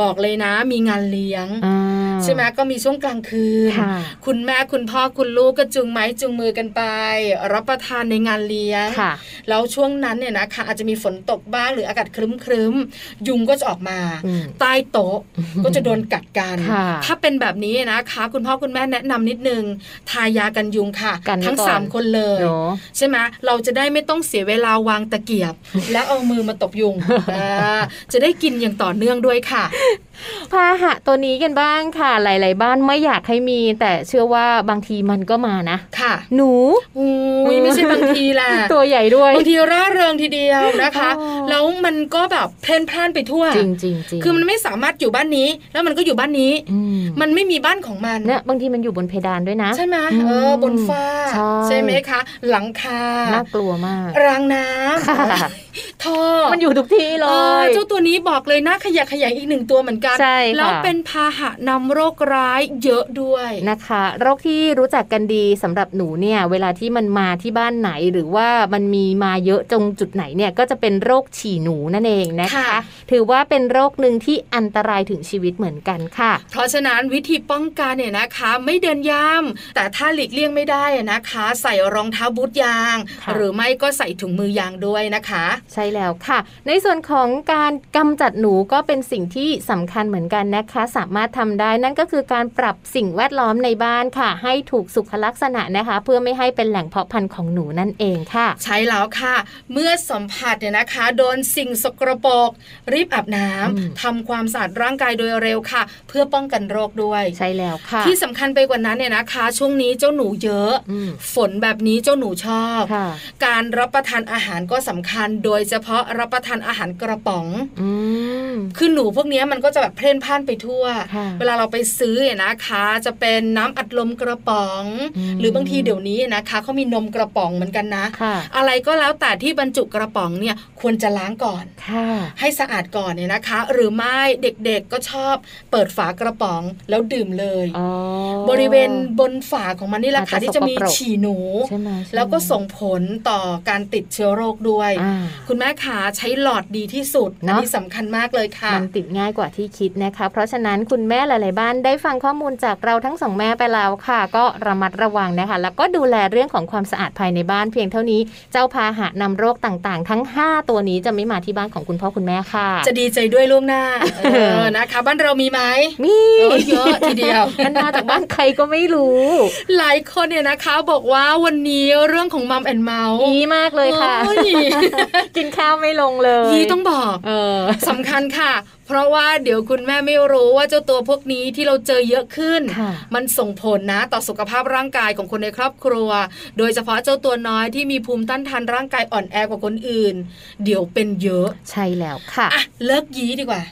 บอกเลยนะ มีงานเลี้ยงอ่าใช่ไหมก็มีช่วงกลางคืนค่ะคุณแม่คุณพ่อคุณลูกก็จูงไม้จูงมือกันไป รับประทานในงานเลี้ยงค่ะแล้วช่วงนั้นเนี่ยนะคะ อาจจะมีฝนตกบ้างหรืออากาศครึ้มๆยุงก็จะออกมาอืมใต้โต๊ะก็จะโดนกัดกันค่ะถ้าเป็นแบบนี้นะคะ คุณพ่อคุณแม่แนะนำนิดนึงทายากันยุงค่ะกันไว้ทั้งก่อนสามคนเลยเนาะใช่ไหมเราจะได้ไม่ต้องเสียเวลาวางตะเกียบ แล้วเอามือมาตบยุงอ่าจะได้กินอย่างต่อเนื่องด้วยค่ะพาหะตัวนี้กันบ้างค่ะ หลาย ๆ บ้านไม่อยากให้มี แต่เชื่อว่าบางทีมันก็มานะค่ะ หนูอุ้ยไม่ใช่บางทีแหละตัวใหญ่ด้วยบางทีร่าเริงทีเดียวนะคะอ๋อแล้วมันก็แบบเพลินพล่านไปทั่วจริงจริงจริงคือมันไม่สามารถอยู่บ้านนี้ แล้วมันก็อยู่บ้านนี้อืมมันไม่มีบ้านของมันเนี่ยบางทีมันอยู่บนเพดานด้วยนะ ใช่ไหมอืมเออบนฟ้าใช่ไหมคะ หลังคาน่ากลัวมากรางน้ำค่ะท่อมันอยู่ทุกที่เลเออยเจ้าตัวนี้บอกเลยนะขยะแขยงอีกหนึ่งตัวเหมือนกันใช่ค่ะแล้วเป็นพาหะนำโรคร้ายเยอะด้วยนะคะ โรคที่รู้จักกันดีสำหรับหนูเนี่ยเวลาที่มันมาที่บ้านไหนหรือว่ามันมีมาเยอะตรงจุดไหนเนี่ยก็จะเป็นโรคฉี่หนูนั่นเองนะคะค่ะถือว่าเป็นโรคหนึ่งที่อันตรายถึงชีวิตเหมือนกันค่ะ เพราะฉะนั้นวิธีป้องกันเนี่ยนะคะ ไม่เดินย่ำแต่ถ้าหลีกเลี่ยงไม่ได้อะนะคะ ใส่รองเท้าบูทยางค่ะหรือไม่ก็ใส่ถุงมือยางด้วยนะคะ ใช่แล้วค่ะ ในส่วนของการกำจัดหนูก็เป็นสิ่งที่สำคัญเหมือนกันนะคะ สามารถทำได้นั่นก็คือการปรับสิ่งแวดล้อมในบ้านค่ะ ให้ถูกสุขลักษณะนะคะ เพื่อไม่ให้เป็นแหล่งเพาะพันธุ์ของหนูนั่นเองค่ะ ใช่แล้วค่ะ เมื่อสัมผัสเนี่ยนะคะ โดนสิ่งสกรปรกรีบอาบน้ำอืมทำความสะอาดร่างกายโดยเร็วค่ะ เพื่อป้องกันโรคด้วยใช่แล้วค่ะ ที่สำคัญไปกว่านั้นเนี่ยนะคะ ช่วงนี้เจ้าหนูเยอะอืมฝนแบบนี้เจ้าหนูชอบค่ะการรับประทานอาหารก็สำคัญ โดยเฉพาะรับประทานอาหารกระป๋องอืมคือหนูพวกเนี้ยมันก็จะแบบเพล่นพล่านไปทั่วค่ะเวลาเราไปซื้อเนี่ยนะคะ จะเป็นน้ำอัดลมกระป๋องอืมหรือบางทีเดี๋ยวนี้นะคะเขามีนมกระป๋องป๋องเหมือนกันนะค่ะอะไรก็แล้วแต่ที่บรรจุกระป๋องเนี่ยควรจะล้างก่อนค่ะให้สะอาดก่อนเนี่ยนะคะ หรือไม่เด็กๆก็ชอบเปิดฝากระป๋องแล้วดื่มเลยอ๋อบริเวณบนฝาของมันนี่แหละค่ะอาจจะที่จะมีสกปรกฉี่หนูใช่ไหมใช่ไหมแล้วก็ส่งผลต่อการติดเชื้อโรคด้วยอ่าคุณแม่ขาใช้หลอดดีที่สุดเนอัอะนนี้สำคัญมากเลยค่ะ มันติดง่ายกว่าที่คิดนะคะ เพราะฉะนั้นคุณแม่หลาย ๆ บ้านได้ฟังข้อมูลจากเราทั้งสองแม่ไปแล้วค่ะ ก็ระมัดระวังนะคะ แล้วก็ดูแลเรื่องของความสะอาดภายในบ้านเพียงเท่านี้เจ้าพาหะนำโรคต่าง ๆ ทั้ง 5 ตัวนี้จะไม่มาที่บ้านของคุณพ่อคุณแม่ค่ะ จะดีใจด้วยล่วงหน้าเออนะคะ บ้านเรามีไหมมีเออเยอะทีเดียวมันมาจากบ้านใครก็ไม่รู้ หลายคนเนี่ยนะคะบอกว่าวันนี้เรื่องของมัมแอนเมาส์อีมากเลยค่ะโอ้ยกินข้าวไม่ลงเลยยีต้องบอกเออสำคัญค่ะเพราะว่าเดี๋ยวคุณแม่ไม่รู้ว่าเจ้าตัวพวกนี้ที่เราเจอเยอะขึ้นค่ะมันส่งผลนะต่อสุขภาพร่างกายของคนในครอบครัว โดยเฉพาะเจ้าตัวน้อยที่มีภูมิต้านทานร่างกายอ่อนแอกว่าคนอื่น เดี๋ยวเป็นเยอะใช่แล้วค่ะอะเลิกยี้ดีกว่า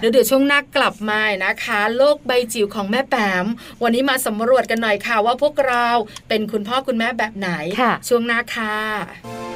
เดี๋ยวเดี๋ยวช่วงหน้ากลับมานะคะ โลกใบจิ๋วของแม่แปมวันนี้มาสำรวจกันหน่อยค่ะว่าพวกเราเป็นคุณพ่อคุณแม่แบบไหนค่ะช่วงหน้าค่ะ「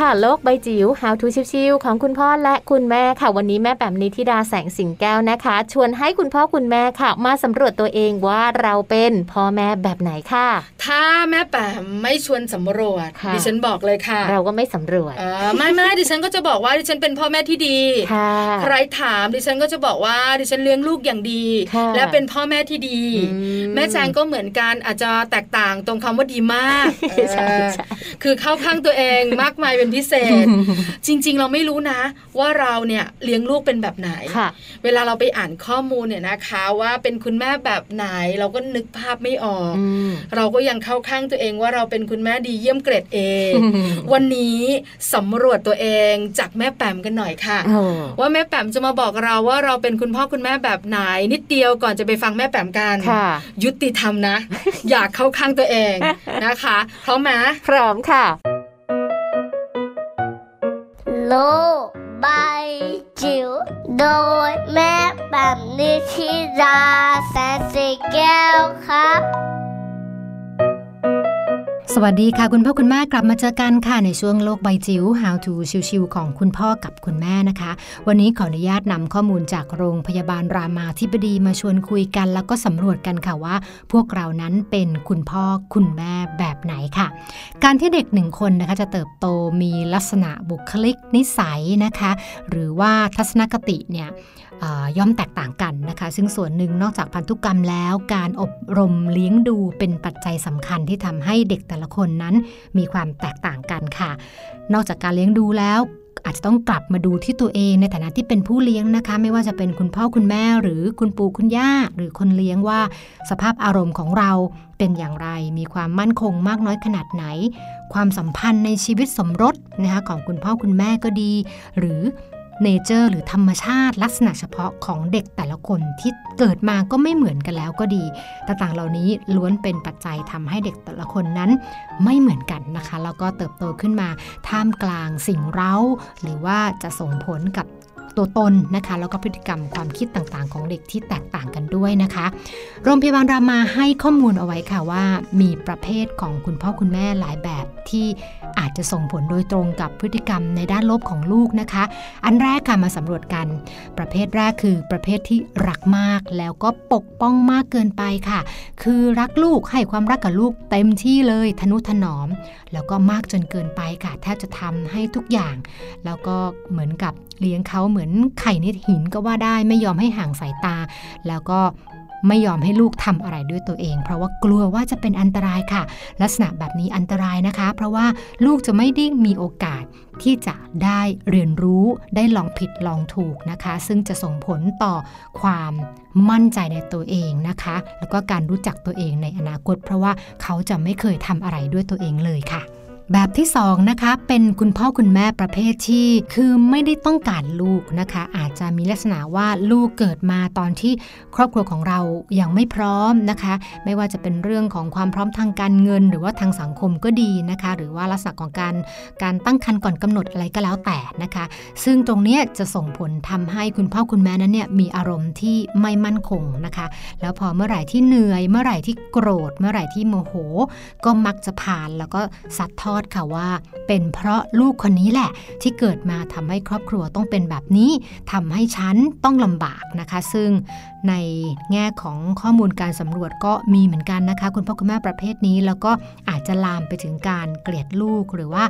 ค่ะ โลกใบจิ๋ว How to ชิวๆของคุณพ่อและคุณแม่ค่ะ วันนี้แม่แปมนิธิดาแสงสิงแก้วนะคะ ชวนให้คุณพ่อคุณแม่ค่ะ มาสำรวจตัวเองว่าเราเป็นพ่อแม่แบบไหนค่ะ ถ้าแม่แปมไม่ชวนสำรวจค่ะดิฉันบอกเลยค่ะ เราก็ไม่สำรวจเออไม่ไม่ดิฉันก็จะบอกว่าดิฉันเป็นพ่อแม่ที่ดีค่ะใครถามดิฉันก็จะบอกว่าดิฉันเลี้ยงลูกอย่างดีค่ะและเป็นพ่อแม่ที่ดีอืมแม่แจงก็เหมือนกันอาจจะแตกต่างตรงคำว่าดีมากใช่เออใช่คือเข้าข้างตัวเองมากมายเป็นพิเศษ จริง ๆ เราไม่รู้นะ ว่าเราเนี่ยเลี้ยงลูกเป็นแบบไหนค่ะเวลาเราไปอ่านข้อมูลเนี่ยนะคะ ว่าเป็นคุณแม่แบบไหนเราก็นึกภาพไม่ออกอืมเราก็ยังเข้าข้างตัวเองว่าเราเป็นคุณแม่ดีเยี่ยมเกรดเอวันนี้สำรวจตัวเองจากแม่แปมกันหน่อยค่ะโอ้ว่าแม่แปมจะมาบอกเราว่าเราเป็นคุณพ่อคุณแม่แบบไหนนิดเดียวก่อนจะไปฟังแม่แปมกันค่ะยุติธรรมนะ อยากเข้าข้างตัวเองนะคะพร้อมไหมพร้อมค่ะ โลกใบจิ๋วโดยแม่แบบนิชิราแสนสีแก้วครับ สวัสดีค่ะ คุณพ่อคุณแม่กลับมาเจอกันค่ะ ในช่วงโลกใบจิ๋ว How to ชิวๆของคุณพ่อกับคุณแม่นะคะ วันนี้ขออนุญาตนำข้อมูลจากโรงพยาบาลรามาธิบดีมาชวนคุยกัน แล้วก็สำรวจกันค่ะว่า พวกเรานั้นเป็นคุณพ่อคุณแม่แบบไหนค่ะ การที่เด็กหนึ่งคนนะคะจะเติบโตมีลักษณะบุคลิกนิสัยนะคะ หรือว่าทัศนคติเนี่ย ย่อมแตกต่างกันนะคะ ซึ่งส่วนหนึ่งนอกจากพันธุกรรมแล้วการอบรมเลี้ยงดูเป็นปัจจัยสำคัญที่ทำให้เด็กแต่ละคนนั้นมีความแตกต่างกันค่ะ นอกจากการเลี้ยงดูแล้วอาจจะต้องกลับมาดูที่ตัวเองในฐานะที่เป็นผู้เลี้ยงนะคะ ไม่ว่าจะเป็นคุณพ่อคุณแม่หรือคุณปู่คุณย่า หรือคนเลี้ยงว่าสภาพอารมณ์ของเราเป็นอย่างไร มีความมั่นคงมากน้อยขนาดไหน ความสัมพันธ์ในชีวิตสมรสนะคะของคุณพ่อคุณแม่ก็ดี หรือ เนเจอร์หรือธรรมชาติลักษณะเฉพาะของเด็กแต่ละคนที่เกิดมาก็ไม่เหมือนกันแล้วก็ดี ต่างๆเหล่านี้ล้วนเป็นปัจจัยทำให้เด็กแต่ละคนนั้นไม่เหมือนกันนะคะ แล้วก็เติบโตขึ้นมาท่ามกลางสิ่งเร้า หรือว่าจะส่งผลกับ ตัวตนนะคะแล้วก็พฤติกรรมความคิดต่างๆ ของเด็กที่แตกต่างกันด้วยนะคะ โรงพยาบาลรามาให้ข้อมูลเอาไว้ค่ะว่า มีประเภทของคุณพ่อคุณแม่หลายแบบที่อาจจะส่งผลโดยตรงกับพฤติกรรมในด้านลบของลูกนะคะ อันแรกค่ะมาสำรวจกัน ประเภทแรกคือประเภทที่รักมากแล้วก็ปกป้องมากเกินไปค่ะ คือรักลูกให้ความรักกับลูกเต็มที่เลยทนุถนอม แล้วก็มากจนเกินไปค่ะแทบจะทำให้ทุกอย่าง แล้วก็เหมือนกับ เลี้ยงเขาเหมือนไข่ในหินก็ว่าได้ไม่ยอมให้ห่างสายตา แล้วก็ไม่ยอมให้ลูกทำอะไรด้วยตัวเอง เพราะว่ากลัวว่าจะเป็นอันตรายค่ะ ลักษณะแบบนี้อันตรายนะคะ เพราะว่าลูกจะไม่ได้มีโอกาสที่จะได้เรียนรู้ได้ลองผิดลองถูกนะคะ ซึ่งจะส่งผลต่อความมั่นใจในตัวเองนะคะ แล้วก็การรู้จักตัวเองในอนาคต เพราะว่าเขาจะไม่เคยทำอะไรด้วยตัวเองเลยค่ะ แบบที่สองนะคะเป็นคุณพ่อคุณแม่ประเภทที่คือไม่ได้ต้องการลูกนะคะ อาจจะมีลักษณะว่าลูกเกิดมาตอนที่ครอบครัวของเรายังไม่พร้อมนะคะ ไม่ว่าจะเป็นเรื่องของความพร้อมทางการเงิน หรือว่าทางสังคมก็ดีนะคะ หรือว่าลักษณะของการการตั้งครรภ์ก่อนกำหนดอะไรก็แล้วแต่นะคะ ซึ่งตรงนี้จะส่งผลทำให้คุณพ่อคุณแม่นั้นเนี่ยมีอารมณ์ที่ไม่มั่นคงนะคะ แล้วพอเมื่อไหร่ที่เหนื่อย เมื่อไหร่ที่โกรธ เมื่อไหร่ที่โมโห ก็มักจะผ่านแล้วก็ซัดทอดค่ะว่า เป็นเพราะลูกคนนี้แหละ ที่เกิดมาทำให้ครอบครัวต้องเป็นแบบนี้ทำให้ฉันต้องลำบากนะคะ ซึ่งในแง่ของข้อมูลการสำรวจก็มีเหมือนกันนะคะ คุณพ่อคุณแม่ประเภทนี้ แล้วก็อาจจะลามไปถึงการเกลียดลูกหรือว่า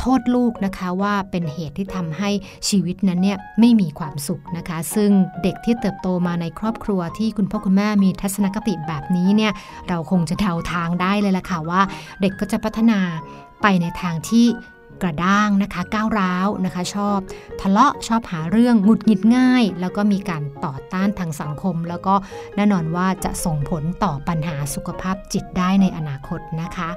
โทษลูกนะคะว่าเป็นเหตุที่ทำให้ชีวิตนั้นเนี่ยไม่มีความสุขนะคะ ซึ่งเด็กที่เติบโตมาในครอบครัวที่คุณพ่อคุณแม่มีทัศนคติแบบนี้เนี่ยเราคงจะเดาทางได้เลยละค่ะว่า เด็กก็จะพัฒนา ไปในทางที่กระด้างนะคะก้าวร้าวนะคะ ชอบ ทะเลาะชอบหาเรื่องหงุดหงิดง่าย แล้วก็มีการต่อต้านทางสังคม แล้วก็แน่นอนว่าจะส่งผลต่อปัญหาสุขภาพจิตได้ในอนาคตนะคะ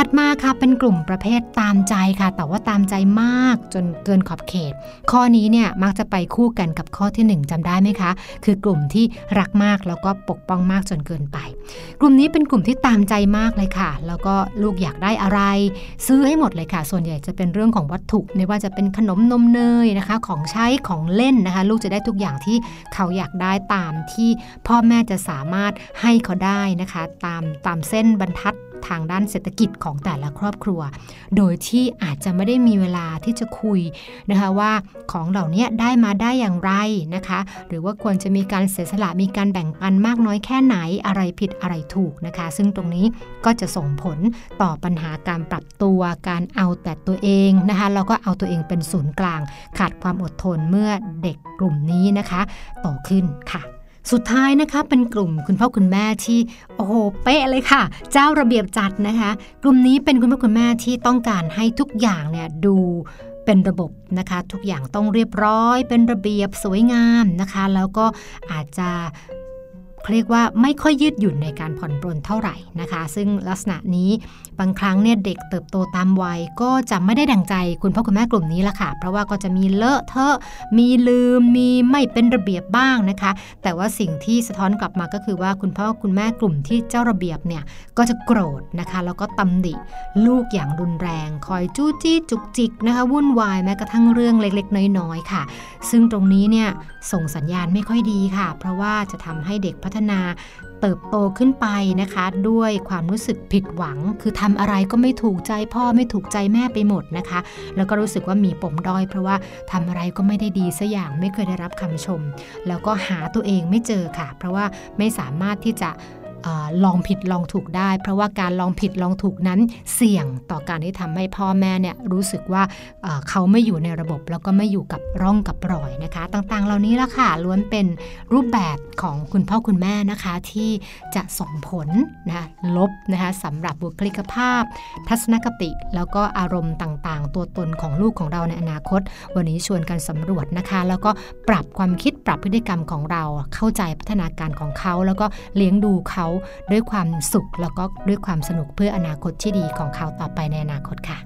ถัดมาค่ะเป็นกลุ่มประเภทตามใจค่ะ แต่ว่าตามใจมากจนเกินขอบเขต ข้อนี้เนี่ยมักจะไปคู่กันกับข้อที่หนึ่งจำได้ไหมคะ คือกลุ่มที่รักมากแล้วก็ปกป้องมากจนเกินไป กลุ่มนี้เป็นกลุ่มที่ตามใจมากเลยค่ะ แล้วก็ลูกอยากได้อะไร ซื้อให้หมดเลยค่ะ ส่วนใหญ่จะเป็นเรื่องของวัตถุไม่ว่าจะเป็นขนมนมเนยนะคะ ของใช้ของเล่นนะคะ ลูกจะได้ทุกอย่างที่เขาอยากได้ตามที่พ่อแม่จะสามารถให้เขาได้นะคะ ตามตามเส้นบรรทัด ทางด้านเศรษฐกิจของแต่ละครอบครัว โดยที่อาจจะไม่ได้มีเวลาที่จะคุยนะคะว่าของเหล่านี้ได้มาได้อย่างไรนะคะ หรือว่าควรจะมีการเสียสละมีการแบ่งปันมากน้อยแค่ไหนอะไรผิดอะไรถูกนะคะ ซึ่งตรงนี้ก็จะส่งผลต่อปัญหาการปรับตัวการเอาแต่ตัวเองนะคะแล้วก็เอาตัวเองเป็นศูนย์กลาง ขาดความอดทนเมื่อเด็กกลุ่มนี้นะคะโตขึ้นค่ะ สุดท้ายนะคะเป็นกลุ่มคุณพ่อคุณแม่ที่โอ้โหเป๊ะเลยค่ะ เจ้าระเบียบจัดนะคะ กลุ่มนี้เป็นคุณพ่อคุณแม่ที่ต้องการให้ทุกอย่างเนี่ยดูเป็นระบบนะคะทุกอย่างต้องเรียบร้อย เป็นระเบียบสวยงามนะคะ แล้วก็อาจจะ เรียกว่าไม่ค่อยยืดหยุ่นในการผ่อนปลนเท่าไหร่นะคะ ซึ่งลักษณะนี้บางครั้งเนี่ยเด็กเติบโตตามวัย ก็จะไม่ได้ดังใจคุณพ่อคุณแม่กลุ่มนี้ละค่ะ เพราะว่าก็จะมีเลอะเทอะมีลืมมีไม่เป็นระเบียบบ้างนะคะ แต่ว่าสิ่งที่สะท้อนกลับมาก็คือว่าคุณพ่อคุณแม่กลุ่มที่เจ้าระเบียบเนี่ยก็จะโกรธนะคะแล้วก็ตำหนิลูกอย่างรุนแรง คอยจู้จี้จุกจิกนะคะวุ่นวายแม้กระทั่งเรื่องเล็ก ๆ น้อยๆค่ะ ซึ่งตรงนี้เนี่ยส่งสัญญาณไม่ค่อยดีค่ะ เพราะว่าจะทำให้เด็กพฒนาเติบโตขึ้นไปนะคะ ด้วยความรู้สึกผิดหวัง คือทำอะไรก็ไม่ถูกใจพ่อไม่ถูกใจแม่ไปหมดนะคะ แล้วก็รู้สึกว่ามีปมด้อย เพราะว่าทำอะไรก็ไม่ได้ดีสัอย่างไม่เคยได้รับคำชม แล้วก็หาตัวเองไม่เจอค่ะ เพราะว่าไม่สามารถที่จะ อลองผิดลองถูกได้ เพราะว่าการลองผิดลองถูกนั้นเสี่ยงต่อการที่ทำให้พ่อแม่เนี่ยรู้สึกว่าเขาไม่อยู่ในระบบ แล้วก็ไม่อยู่กับร่องกับรอยนะคะ ต่างๆ เหล่านี้ละค่ะล้วนเป็นรูปแบบของคุณพ่อคุณแม่นะคะที่จะส่งผลนะคะลบนะคะสำหรับบุคลิกภาพ ทัศนคติ แล้วก็อารมณ์ต่างๆ ตัวตนของลูกของเราในอนาคต วันนี้ชวนกันสำรวจนะคะ แล้วก็ปรับความคิดปรับพฤติกรรมของเราเข้าใจพัฒนาการของเขา แล้วก็เลี้ยงดูเขาด้วยความสุขแล้วก็ด้วยความสนุกเพื่ออนาคตที่ดีของเขาต่อไปในอนาคตค่ะ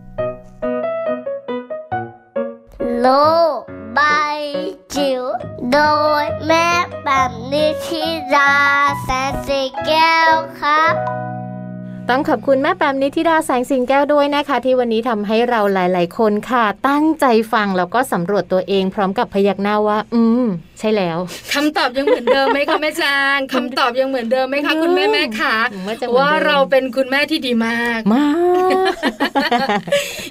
โลกใบจิ๋วโดยแม่แบบนิชิราแสนสีแก้วครับ ต้องขอบคุณแม่แปมนิธิดาแสงสิงแก้วด้วยนะคะ ที่วันนี้ทำให้เราหลาย ๆ คนค่ะ ตั้งใจฟังแล้วก็สำรวจตัวเองพร้อมกับพยักหน้าว่า อืม ใช่แล้วคำตอบยังเหมือนเดิมไหมคะแม่จางคำตอบยังเหมือนเดิมไหมคะคุณแม่แม่ขาว่าจะเหมือนเดิมว่าเราเป็นคุณแม่ที่ดีมากมาก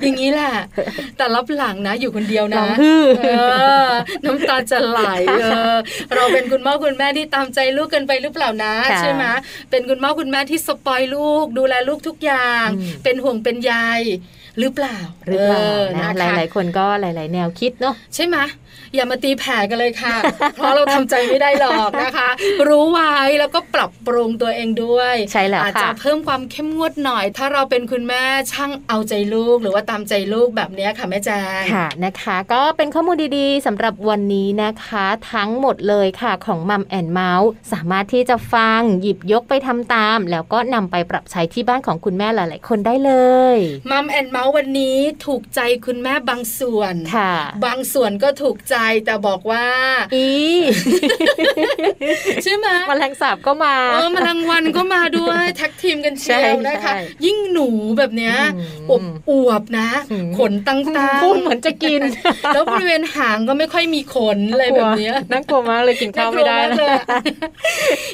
อย่างนี้แหละแต่รับหลังนะอยู่คนเดียวร้นะองฮือเออน้ำตาจะไหลเออเราเป็นคุณพ่อคุณแม่ที่ตามใจลูกเกินไปหรือเปล่านะค่ะใช่ไหมเป็นคุณพ่อคุณแม่ที่สปอยลูกดูแลลูกทุกอย่างอืมเป็นห่วงเป็นใย หรือเปล่าหรือเปล่านะนะหลาย ๆ คนก็หลาย ๆ แนวคิดเนาะใช่ไหมอย่ามาตีแผ่กันเลยค่ะ เพราะเราทำใจไม่ได้หรอกนะคะ รู้ไว้แล้วก็ปรับปรุงตัวเองด้วยใช่แล้วอาจจะค่ะเพิ่มความเข้มงวดหน่อย ถ้าเราเป็นคุณแม่ช่างเอาใจลูกหรือว่าตามใจลูกแบบเนี้ยค่ะแม่แจงค่ะนะคะ ก็เป็นข้อมูลดีๆสำหรับวันนี้นะคะ ทั้งหมดเลยค่ะของมัมแอนเมาส์สามารถที่จะฟังหยิบยกไปทำตาม แล้วก็นำไปปรับใช้ที่บ้านของคุณแม่หลาย ๆ คนได้เลยมัมแอนเมาส์วันนี้ถูกใจคุณแม่บางส่วนค่ะ บางส่วนก็ถูกใจแต่บอกว่า อีใช่ไหมแมลงสาบก็มาเออแมลงวันก็มาด้วยแท็กทีมกันเชียวนะคะใช่ยิ่งหนูแบบเนี้ยอือมบอวบๆนะอืมขนตั้งๆพูดเหมือนจะกิน แล้วบริเวณหางก็ไม่ค่อยมีขนอะไรแบบเนี้ยน่ากลัวมากเลยกินข้าวไม่ได้น่ากลัวนะมากเลยอะ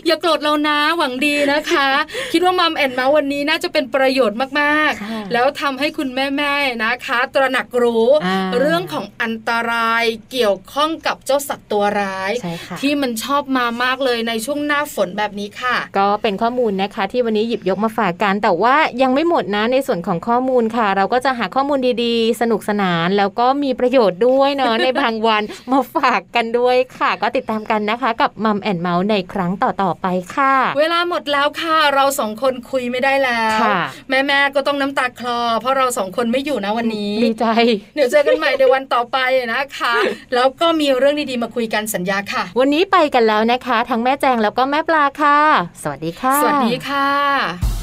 อย่าโกรธเรานะหวังดีนะคะ คิดว่ามัมแอนเมาส์วันนี้น่าจะเป็นประโยชน์มากค่ะๆแล้วทำให้คุณแม่ๆนะคะ ตระหนักรู้อ่าเรื่องของอันตรายเกี่ยวข้องกับเจ้าสัตว์ตัวร้ายใช่ค่ะที่มันชอบมามากเลยในช่วงหน้าฝนแบบนี้ค่ะ ก็เป็นข้อมูลนะคะ ที่วันนี้หยิบยกมาฝากกัน แต่ว่ายังไม่หมดนะในส่วนของข้อมูลค่ะ เราก็จะหาข้อมูลดีๆ สนุกสนานแล้วก็มีประโยชน์ด้วยเนาะในบางวันมาฝากกันด้วยค่ะ ก็ติดตามกันนะคะ กับมัมแอนเมาส์ในครั้งต่อๆไปค่ะ เวลาหมดแล้วค่ะ เราสองคนคุยไม่ได้แล้วค่ะแม่ๆก็ต้องน้ำตาคลอ เพราะเราสองคนไม่อยู่นะวันนี้ดีใจเดี๋ยวเจอกันใหม่ในวันต่อไปนะคะ แล้วก็มีเรื่องดีๆมาคุยกันสัญญาค่ะ วันนี้ไปกันแล้วนะคะ ทั้งแม่แจงแล้วก็แม่ปลาค่ะ สวัสดีค่ะ สวัสดีค่ะ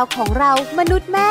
าวของเรามนุษย์แม่